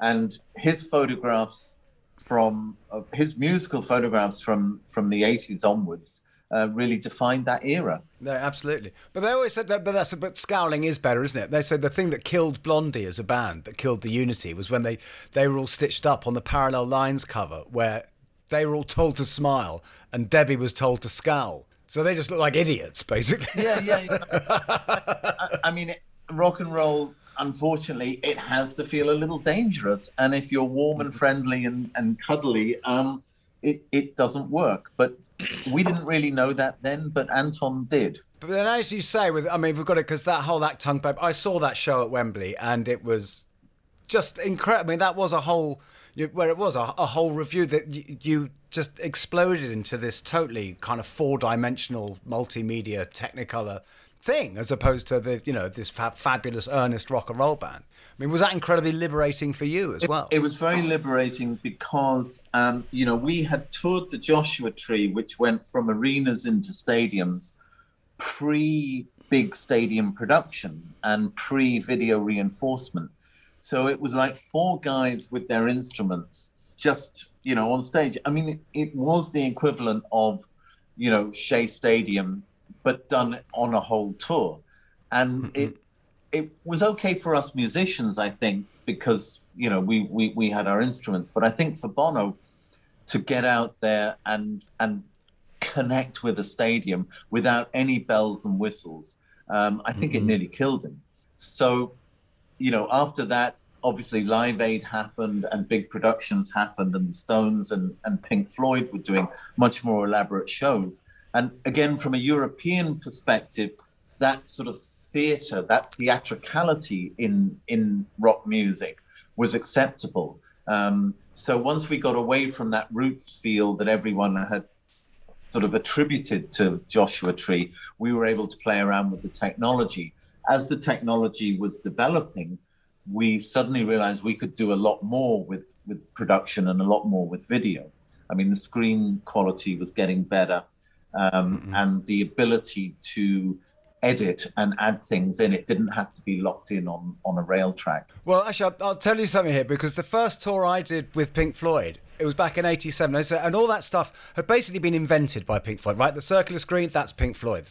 And his photographs from uh, his musical photographs from from the 80s onwards uh, really defined that era. No, absolutely. But they always said that. But that's but scowling is better, isn't it? They said the thing that killed Blondie as a band, that killed the unity, was when they they were all stitched up on the Parallel Lines cover, where they were all told to smile and Debbie was told to scowl. So they just look like idiots, basically. Yeah, yeah. yeah. I, I mean, rock and roll. Unfortunately, it has to feel a little dangerous, and if you're warm and friendly and, and cuddly, um, it it doesn't work. But we didn't really know that then, but Anton did. But then, as you say, with I mean, we've got it because that whole Achtung Baby. I saw that show at Wembley, and it was just incredible. I mean, that was a whole where it was a, a whole revue that you, you just exploded into this totally kind of four-dimensional multimedia Technicolor thing, as opposed to the you know this fa- fabulous earnest rock and roll band. I mean, was that incredibly liberating for you as It- well? It, was very liberating because, um, you know, we had toured the Joshua Tree, which went from arenas into stadiums pre big stadium production and pre video reinforcement. So it was like four guys with their instruments just, you know, on stage. I mean, it, it was the equivalent of, you know, Shea Stadium but done on a whole tour. And it it was okay for us musicians, I think, because you know we, we we had our instruments. But I think for Bono to get out there and and connect with a stadium without any bells and whistles, um, I think it nearly killed him. So, you know, after that, obviously Live Aid happened and big productions happened, and the Stones and, and Pink Floyd were doing much more elaborate shows. And again, from a European perspective, that sort of theatre, that theatricality in in rock music was acceptable. Um, so once we got away from that roots feel that everyone had sort of attributed to Joshua Tree, we were able to play around with the technology. As the technology was developing, we suddenly realized we could do a lot more with, with production and a lot more with video. I mean, the screen quality was getting better, um, and the ability to edit and add things in it didn't have to be locked in on, on a rail track. Well, actually, I'll, I'll tell you something here because the first tour I did with Pink Floyd, it was back in '87, and all that stuff had basically been invented by Pink Floyd, right? The circular screen, that's Pink Floyd.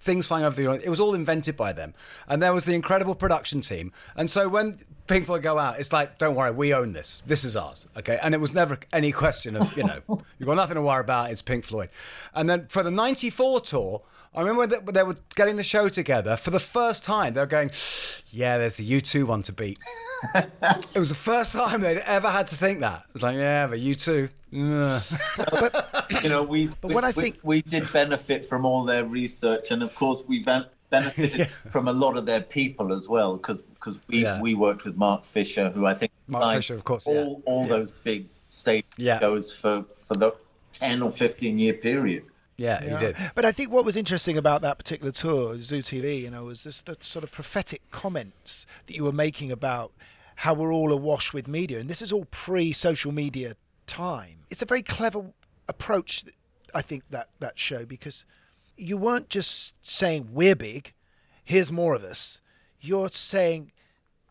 Things flying over the, it was all invented by them, and there was the incredible production team. And so when Pink Floyd go out, it's like, don't worry, we own this. This is ours, okay? And it was never any question of, you know, you've got nothing to worry about. It's Pink Floyd. And then for the '94 tour. I remember that they were getting the show together for the first time. They were going, "Yeah, there's the U2 one to beat." it was the first time they'd ever had to think that. It was like, "Yeah, but U2." but, you know, we but we, what I think we, we, did benefit from all their research, and of course we benefited yeah. from a lot of their people as well, because because we yeah. we worked with Mark Fisher, who I think Mark Fisher, of course, all yeah. all those big stage shows for for the ten or fifteen year period. Yeah, he did. But I think what was interesting about that particular tour, Zoo TV, you know, was this the sort of prophetic comments that you were making about how we're all awash with media, and this is all pre-social media time. It's a very clever approach, I think that that show because you weren't just saying we're big, here's more of us. You're saying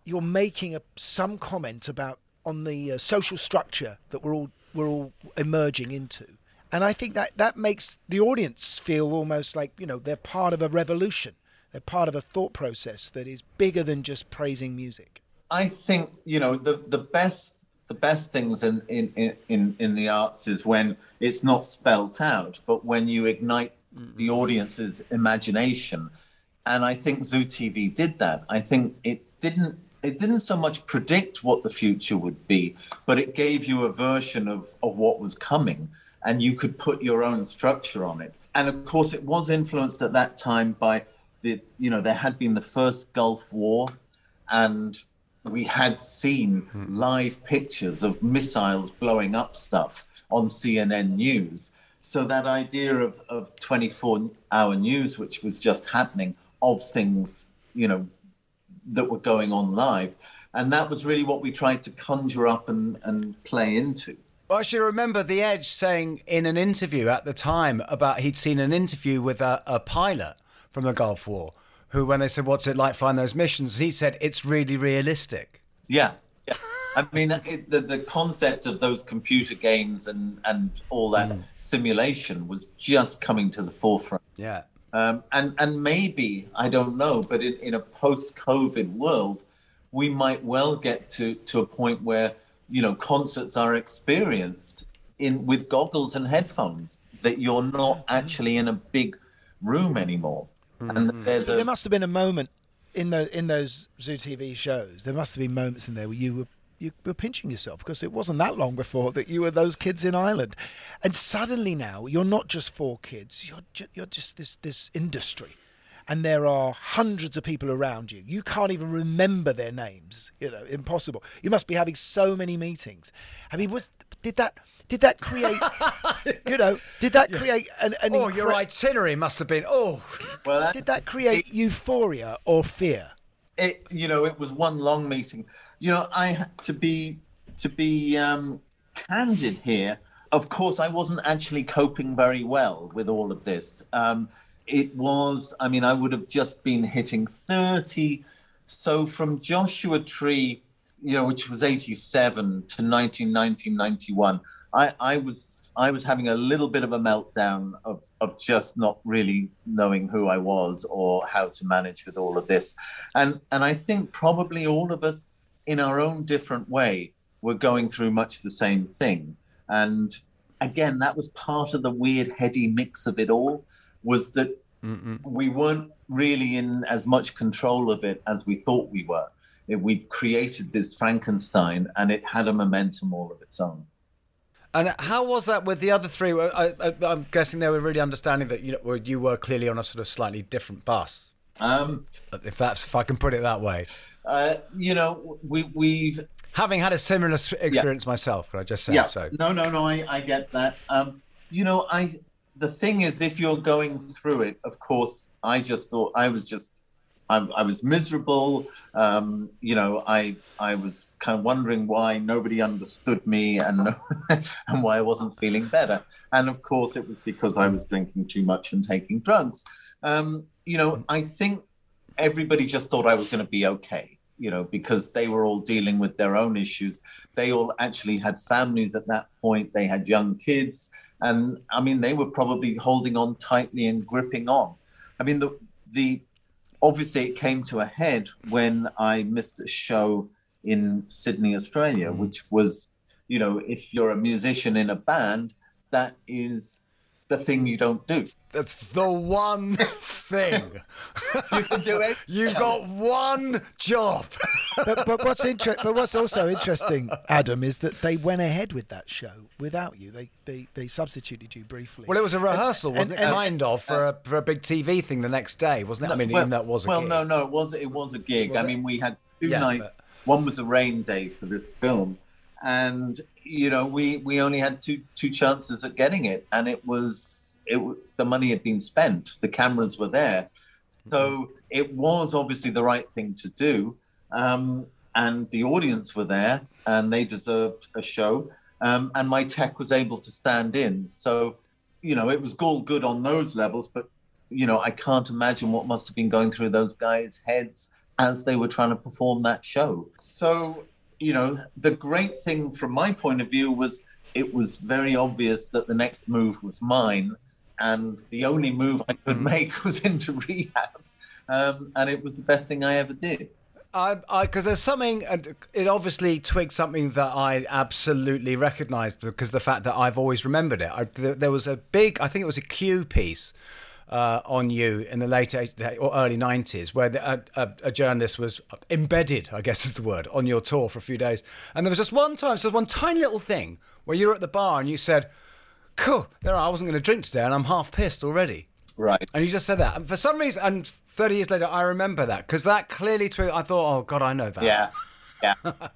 you're making a, some comment about on the uh, social structure that we're all we're all emerging into and I think that that makes the audience feel almost like, you know, they're part of a revolution. They're part of a thought process that is bigger than just praising music. I think, you know, the, the best the best things in, in, in, in the arts is when it's not spelt out, but when you ignite the audience's imagination. And I think Zoo TV did that. I think it didn't it didn't so much predict what the future would be, but it gave you a version of, of what was coming and you could put your own structure on it. And of course, it was influenced at that time by the, you know, there had been the first Gulf War, and we had seen hmm. live pictures of missiles blowing up stuff on CNN News. So that idea of, of 24 hour news, which was just happening, of things, you know, that were going on live. And that was really what we tried to conjure up and, and play into. Well, I should remember The Edge saying in an interview at the time about he'd seen an interview with a, a pilot from the Gulf War who, when they said, What's it like flying those missions? he said, It's really realistic. Yeah. yeah. I mean, it, the, the concept of those computer games and, and all that mm. simulation was just coming to the forefront. Yeah. Um, and, and maybe, I don't know, but in, in a post COVID world, we might well get to, to a point where you know concerts are experienced in with goggles and headphones that you're not actually in a big room anymore mm-hmm. and there's a, there must have been a moment in the in those zoo tv shows there must have been moments in there where you were you were pinching yourself because it wasn't that long before that you were those kids in Ireland, and suddenly now you're not just four kids. You're ju- you're just this this industry, and there are hundreds of people around you. You can't even remember their names. You know, impossible. You must be having so many meetings. I mean, was did that did that create? you know, did that create an? an oh, incre- your itinerary must have been. Oh, well, that, did that create it, euphoria or fear? It, you know, it was one long meeting. You know, I to be to be um, candid here. Of course, I wasn't actually coping very well with all of this. Um, it was, I mean, I would have just been hitting 30. So from Joshua Tree, you know, which was 87 to 1990, 91, I, I was I was having a little bit of a meltdown of of just not really knowing who I was or how to manage with all of this. And and I think probably all of us in our own different way were going through much the same thing. And again, that was part of the weird heady mix of it all was that Mm-mm. we weren't really in as much control of it as we thought we were. We created this Frankenstein and it had a momentum all of its own. And how was that with the other three? I, am guessing they were really understanding that you know, you were clearly on a sort of slightly different bus. Um, if that's if I can put it that way. Uh, you know, we we've having had a similar experience yeah. myself. Can I just say yeah. so? No, no, no. I, I get that. Um, you know, I the thing is, if you're going through it, of course, I just thought I was just I, I was miserable. Um, you know, I I was kind of wondering why nobody understood me and and why I wasn't feeling better. And of course, it was because I was drinking too much and taking drugs. Um, you know, I think everybody just thought I was going to be okay. You know, because they were all dealing with their own issues. They all actually had families at that point. They had young kids, and I mean, they were probably holding on tightly and gripping on. I mean, the the obviously it came to a head when I missed a show in Sydney, Australia, mm. which was, you know, if you're a musician in a band, that is the thing you don't do. That's the one thing. you can do it. You've got one job. but, but what's inter- but what's also interesting, Adam, is that they went ahead with that show without you. They they, they substituted you briefly. Well, it was a rehearsal, and, wasn't and, it? And, kind of for uh, a for a big TV thing the next day, wasn't it? No, I mean, well, even that was a well, gig. no, no, it was it was a gig. Was I it? mean, we had two Yeah, nights. but- One was a rain day for this film, and you know we we only had two two chances at getting it, and it was it the money had been spent, the cameras were there, so it was obviously the right thing to do, um, and the audience were there, and they deserved a show, um, and my tech was able to stand in, so you know it was all good on those levels, but you know I can't imagine what must have been going through those guys' heads as they were trying to perform that show. So you know, the great thing from my point of view was it was very obvious that the next move was mine, and the only move I could make was into rehab, um, and it was the best thing I ever did. I, because there's something, and it obviously twigged something that I absolutely recognised because the fact that I've always remembered it. I, there, there was a big, I think it was a Q piece uh, on you in the late 80s or early 90s, where the, a, a, a journalist was embedded, I guess is the word, on your tour for a few days. And there was just one time, so one tiny little thing where you were at the bar and you said, Cool, there I wasn't going to drink today and I'm half pissed already. Right. And you just said that. And for some reason, and 30 years later, I remember that because that clearly, twi- I thought, oh, God, I know that. Yeah, yeah.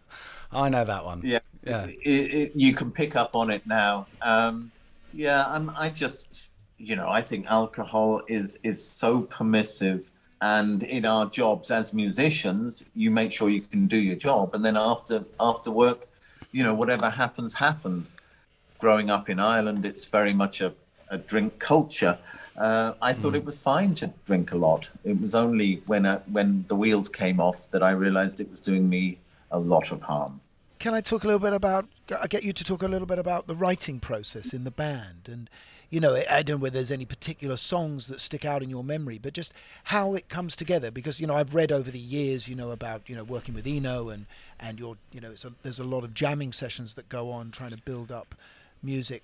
I know that one. Yeah, Yeah. It, it, you can pick up on it now. Um, yeah, I'm, I just, you know, I think alcohol is is so permissive, and in our jobs as musicians, you make sure you can do your job, and then after after work, you know, whatever happens happens. Growing up in Ireland, it's very much a, a drink culture. Uh, I thought it was fine to drink a lot. It was only when uh, when the wheels came off that I realised it was doing me a lot of harm. Can I talk a little bit about? I get you to talk a little bit about the writing process in the band, and you know, I don't know whether there's any particular songs that stick out in your memory, but just how it comes together. Because you know, I've read over the years, you know, about you know working with Eno and and your, you know, a, there's a lot of jamming sessions that go on trying to build up music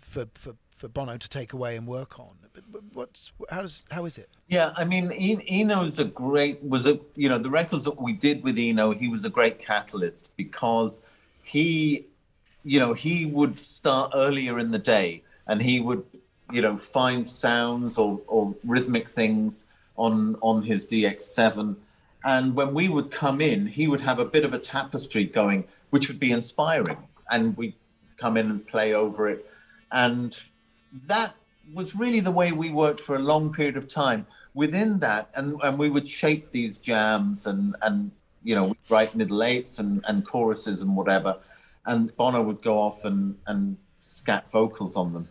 for for for Bono to take away and work on. But, what's how does how is it? Yeah, I mean, En- Eno is a great was a you know the records that we did with Eno. He was a great catalyst because he, you know, he would start earlier in the day and he would, you know, find sounds or, or rhythmic things on on his DX7. And when we would come in, he would have a bit of a tapestry going, which would be inspiring, and we'd come in and play over it, and that was really the way we worked for a long period of time. Within that, and, and we would shape these jams and and you know write middle eights and, and choruses and whatever, and Bono would go off and and scat vocals on them.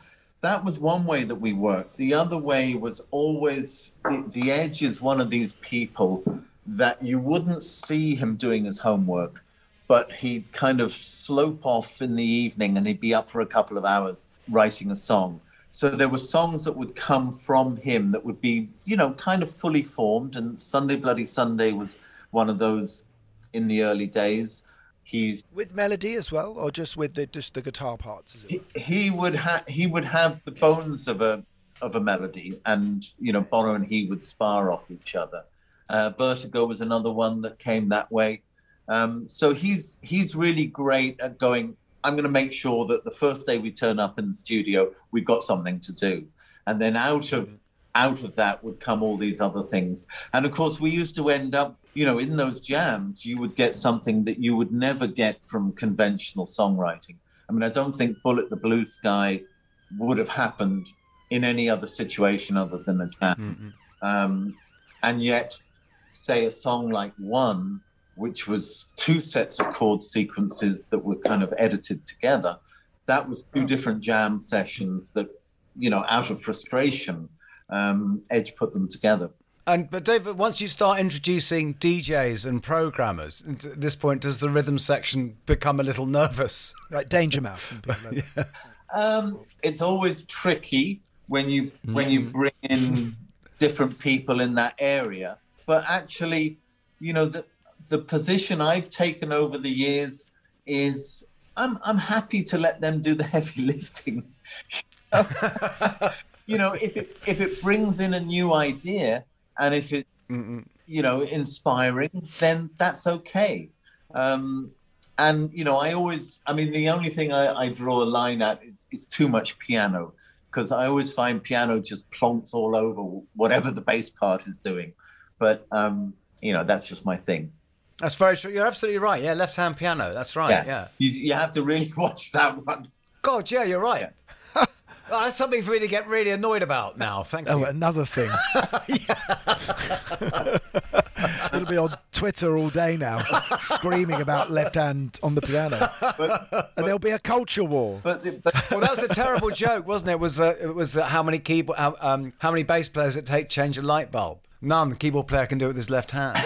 That was one way that we worked. The other way was always the, the Edge is one of these people that you wouldn't see him doing his homework, but he'd kind of slope off in the evening and he'd be up for a couple of hours writing a song. so there were songs that would come from him that would be, you know, kind of fully formed. And Sunday Bloody Sunday was one of those in the early days. He's with melody as well, or just with the just the guitar parts. Is it? he, he would have he would have the bones of a of a melody, and you know Bono and he would spar off each other. Uh, Vertigo was another one that came that way. Um, so he's he's really great at going. I'm going to make sure that the first day we turn up in the studio, we've got something to do, and then out of out of that would come all these other things. And of course, we used to end up, you know, in those jams, you would get something that you would never get from conventional songwriting. I mean, I don't think Bullet the Blue Sky would have happened in any other situation other than a jam. Um, and yet, say a song like One, which was two sets of chord sequences that were kind of edited together, that was two different jam sessions that, you know, out of frustration, um, Edge put them together. And but David, once you start introducing DJs and programmers, at this point, does the rhythm section become a little nervous? Like Danger Mouse. and people like that. Um, it's always tricky when you when you bring in different people in that area. But actually, you know, the the position I've taken over the years is I'm I'm happy to let them do the heavy lifting. You know, if it if it brings in a new idea and if it you know inspiring, then that's okay. Um, and you know, I always, I mean, the only thing I, I draw a line at is, is too much piano because I always find piano just plonks all over whatever the bass part is doing. But um, you know, that's just my thing. That's very true. You're absolutely right. Yeah, left hand piano. That's right. Yeah. You, you have to really watch that one. God, yeah, you're right. Oh, that's something for me to get really annoyed about now. Thank you. Oh, you. another thing. It'll be on Twitter all day now, screaming about left hand on the piano, and there'll be a culture war. But, but well, that was a terrible joke, wasn't it? Was uh, it was uh, how many keyboard, how, um, how many bass players it take to change a light bulb? None. The keyboard player can do it with his left hand.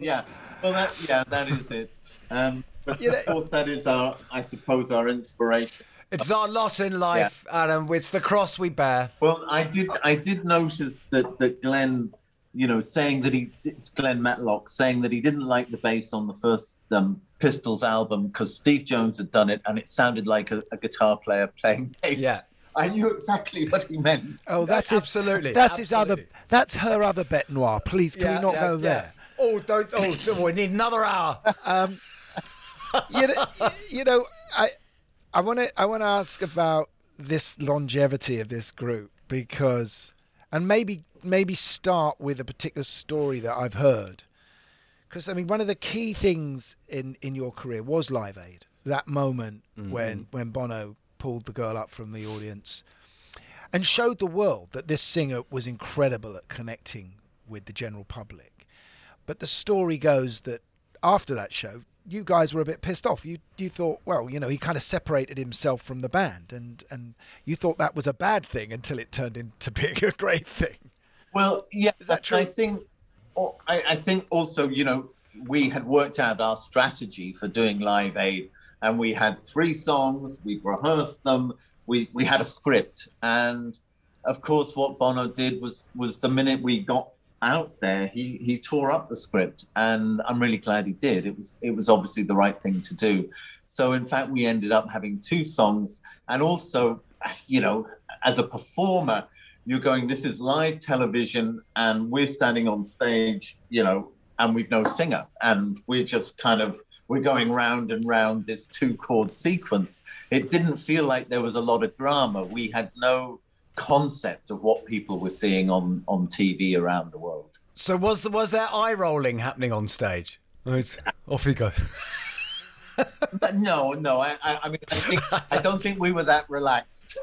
yeah, well, that yeah, that is it. Um, but of course, that is our, I suppose, our inspiration. It's our lot in life, Adam. It's the cross we bear. Well, I did. I did notice that that Glenn, you know, saying that he Glenn Matlock saying that he didn't like the bass on the first um, Pistols album because Steve Jones had done it and it sounded like a, a guitar player playing bass. Yeah. I knew exactly what he meant. Oh, that's his, absolutely. That's his other. That's her other bête noire. Please, can Yeah, we not yeah, go yeah. there? Oh, don't. Oh, we need another hour. Um, you know, you know, I, I want to, I want to ask about this longevity of this group because, and maybe, maybe start with a particular story that I've heard, because I mean, one of the key things in in your career was Live Aid. That moment mm-hmm. when when Bono pulled the girl up from the audience and showed the world that this singer was incredible at connecting with the general public. But the story goes that after that show, you guys were a bit pissed off. You you thought, well, you know, he kind of separated himself from the band, and and you thought that was a bad thing until it turned into being a great thing. Well, yeah, Is that true? I think, oh, I, I think also, you know, we had worked out our strategy for doing Live Aid, and we had three songs. We rehearsed them. We we had a script, and of course, what Bono did was was the minute we got out there, he he tore up the script, and I'm really glad he did. It was it was obviously the right thing to do. So in fact, we ended up having two songs, and also, you know, as a performer, you're going, this is live television, and we're standing on stage, you know, and we've no singer, and we're just kind of we're going round and round this two chord sequence. It didn't feel like there was a lot of drama. We had no concept of what people were seeing on on TV around the world. So was the, was there eye rolling happening on stage? Right. Off you go. No, no, I, I, I mean, I think I don't think we were that relaxed.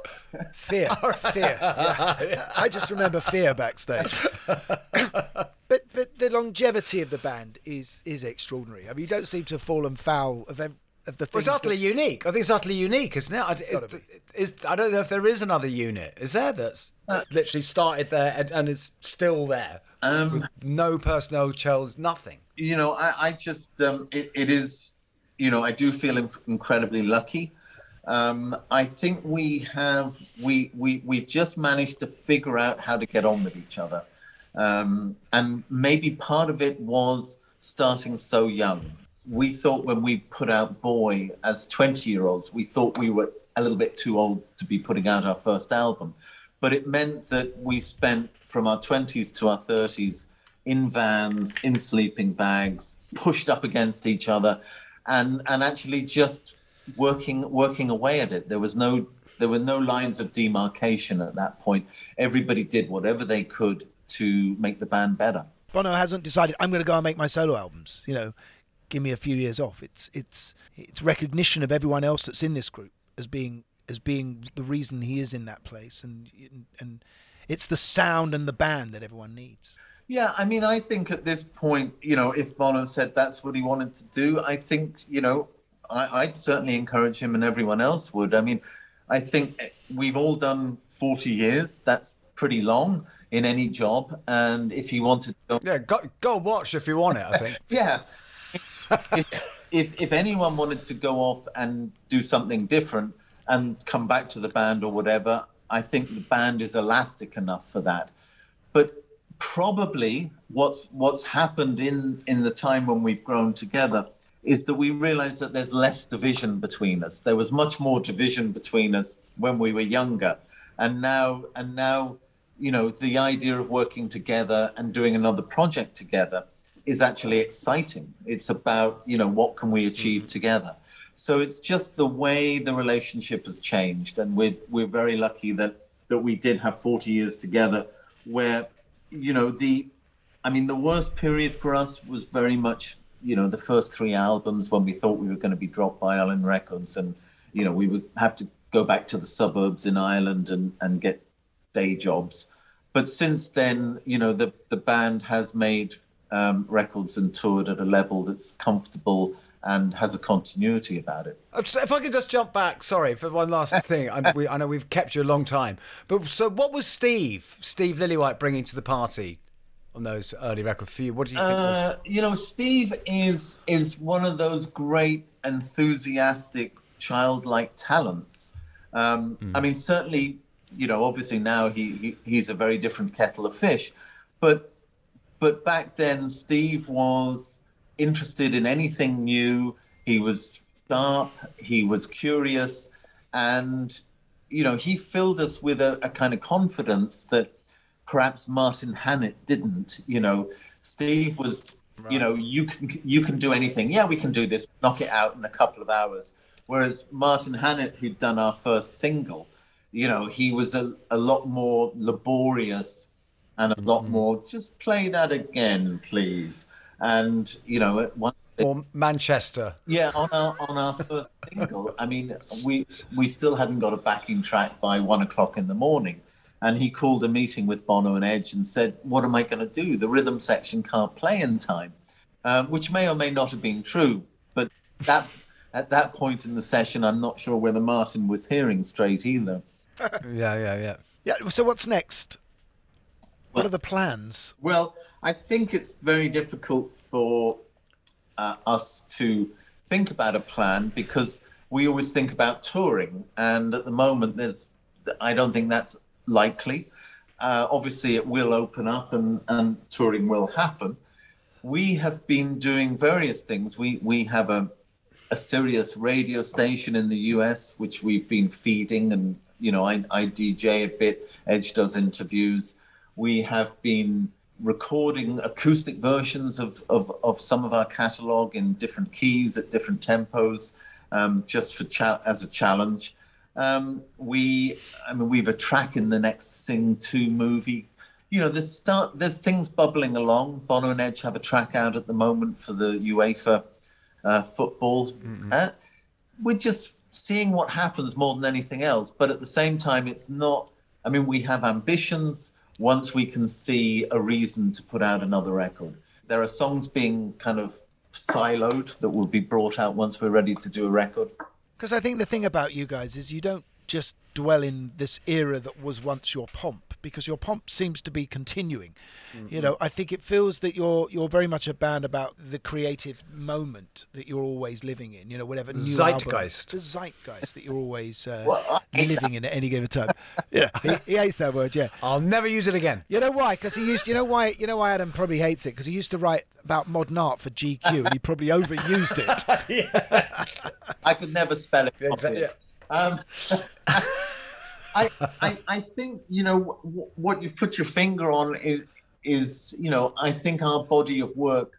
Fear, fear. Yeah. I just remember fear backstage. but but the longevity of the band is is extraordinary. I mean, you don't seem to have fallen foul of ev- of the Well, it's utterly that- unique. I think it's utterly unique, isn't it? I, it, is, I don't know if there is another unit. Is there that's literally started there and, and is still there? Um, no personnel change, nothing. you know, I, I just um, it, it is, you know, I do feel inc- incredibly lucky Um, I think we have we we we've just managed to figure out how to get on with each other, um, and maybe part of it was starting so young. We thought when we put out Boy as twenty-year-olds, we thought we were a little bit too old to be putting out our first album, but it meant that we spent from our twenties to our thirties in vans, in sleeping bags, pushed up against each other, and and actually just working working away at it. There was no there were no lines of demarcation at that point. Everybody did whatever they could to make the band better. Bono hasn't decided I'm going to go and make my solo albums. You know, give me a few years off. It's it's it's recognition of everyone else that's in this group as being as being the reason he is in that place, and and it's the sound and the band that everyone needs. Yeah, I mean, I think at this point, you know, if Bono said that's what he wanted to do, I think, you know, I, would certainly encourage him and everyone else would. I mean, I think we've all done 40 years. That's pretty long in any job. And if he wanted to. Yeah, go, go watch if you want it, I think. yeah. If, if, anyone wanted to go off and do something different and come back to the band or whatever, I think the band is elastic enough for that. But probably what's what's happened in in the time when we've grown together is that we realize that there's less division between us. There was much more division between us when we were younger. And now, and now, you know, the idea of working together and doing another project together is actually exciting. It's about, you know, what can we achieve mm-hmm. together? So it's just the way the relationship has changed. And we're, we're very lucky that, that we did have 40 years together where, you know, the, I mean, the worst period for us was very much you know the first three albums when we thought we were going to be dropped by Island Records, and you know we would have to go back to the suburbs in Ireland and and get day jobs. But since then, you know the the band has made um, records and toured at a level that's comfortable and has a continuity about it. If I could just jump back, sorry for one last thing. I, we, I know we've kept you a long time, but so what was Steve, Steve Lillywhite, bringing to the party? on those early records for you? What do you think? Uh, you know, Steve is is one of those great, enthusiastic, childlike talents. Um, mm. I mean, certainly, you know, obviously now he, he he's a very different kettle of fish, but but back then Steve was interested in anything new. He was sharp. He was curious, and you know, he filled us with a, a kind of confidence that perhaps Martin Hannett didn't. You know, Steve was, right. you know, you can you can do anything. Yeah, we can do this. Knock it out in a couple of hours. Whereas Martin Hannett, who'd done our first single, you know, he was a, a lot more laborious and a mm-hmm. lot more. Just play that again, please. And you know, at one or Manchester. Yeah, on our on our first single. I mean, we we still hadn't got a backing track by one o'clock in the morning, and he called a meeting with Bono and Edge and said, "What am I going to do? The rhythm section can't play in time," um, which may or may not have been true. But that at that point in the session, I'm not sure whether Martin was hearing straight either. yeah, yeah, yeah. Yeah. So what's next? What are the plans? Well, I think it's very difficult for uh, us to think about a plan because we always think about touring, and at the moment, there's I don't think that's likely. Uh, obviously, it will open up and, and touring will happen. We have been doing various things. We we have a a Sirius radio station in the US, which we've been feeding, and you know, I, I DJ a bit. Edge does interviews. We have been recording acoustic versions of, of, of some of our catalog in different keys at different tempos, um, just for cha- as a challenge. Um, we, I mean, we've a track in the next Sing 2 movie. You know, there's start, there's things bubbling along. Bono and Edge have a track out at the moment for the UEFA uh, football. Mm-hmm. Uh, we're just seeing what happens more than anything else. But at the same time, it's not. I mean, we have ambitions. Once we can see a reason to put out another record, there are songs being kind of siloed that will be brought out once we're ready to do a record. Because I think the thing about you guys is you don't just dwell in this era that was once your pomp because your pomp seems to be continuing. You know, I think it feels that you're you're very much a band about the creative moment that you're always living in. You know, whatever new Zeitgeist. album, the zeitgeist that you're always uh, Well, I hate living in at any given time. yeah, he, he hates that word. Yeah, I'll never use it again. you know why? Because he used. You know why? You know why Adam probably hates it because he used to write about modern art for GQ and he probably overused it. I could never spell it. Exactly, properly. Um, I, I, I think you know w- what you've put your finger on is is you know I think our body of work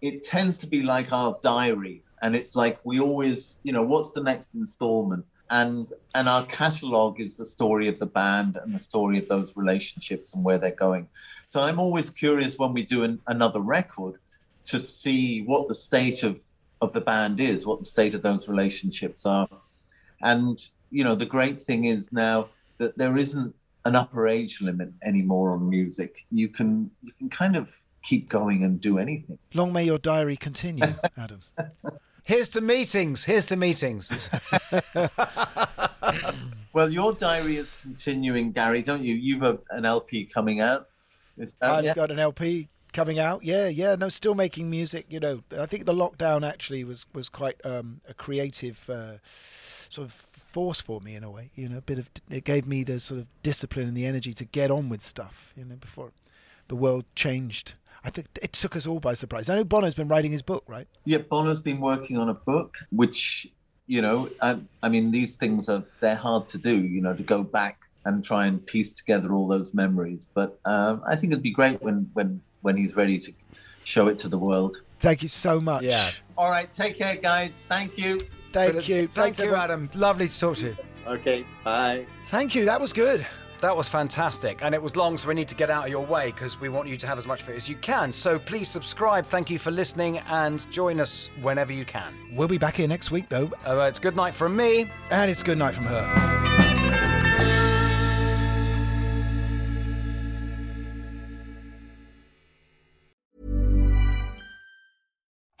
it tends to be like our diary. And it's like we always you know what's the next installment? And and our catalog is the story of the band and the story of those relationships and where they're going. So i'm always curious when we do an, another record to see what the state of of the band is what the state of those relationships are and you know the great thing is now that there isn't an upper age limit anymore on music you can you can kind of keep going and do anything Long may your diary continue, Adam. Here's to meetings. Here's to meetings. well your diary is continuing gary don't you you've a, an lp coming out is that, I've yeah? got an LP coming out. Yeah, yeah. No, still making music. You know, I think the lockdown actually was was quite um, a creative uh, sort of force for me in a way. You know, a bit of it gave me the sort of discipline and the energy to get on with stuff. You know, before the world changed. I think it took us all by surprise. I know Bono's been writing his book, right? Yeah, Bono's been working on a book, which you know, I, I mean, these things are they're hard to do. You know, to go back and try and piece together all those memories. But um, I think it'd be great when when when he's ready to show it to the world. Thank you so much. Yeah. All right, take care, guys. Thank you. Thank you. Thank Thanks, you, everyone. Adam. Lovely to talk to you. Okay, bye. Thank you. That was good. That was fantastic. And it was long, so we need to get out of your way because we want you to have as much of it as you can. So please subscribe. Thank you for listening and join us whenever you can. We'll be back here next week, though, Uh, it's good night from me. and it's good night from her.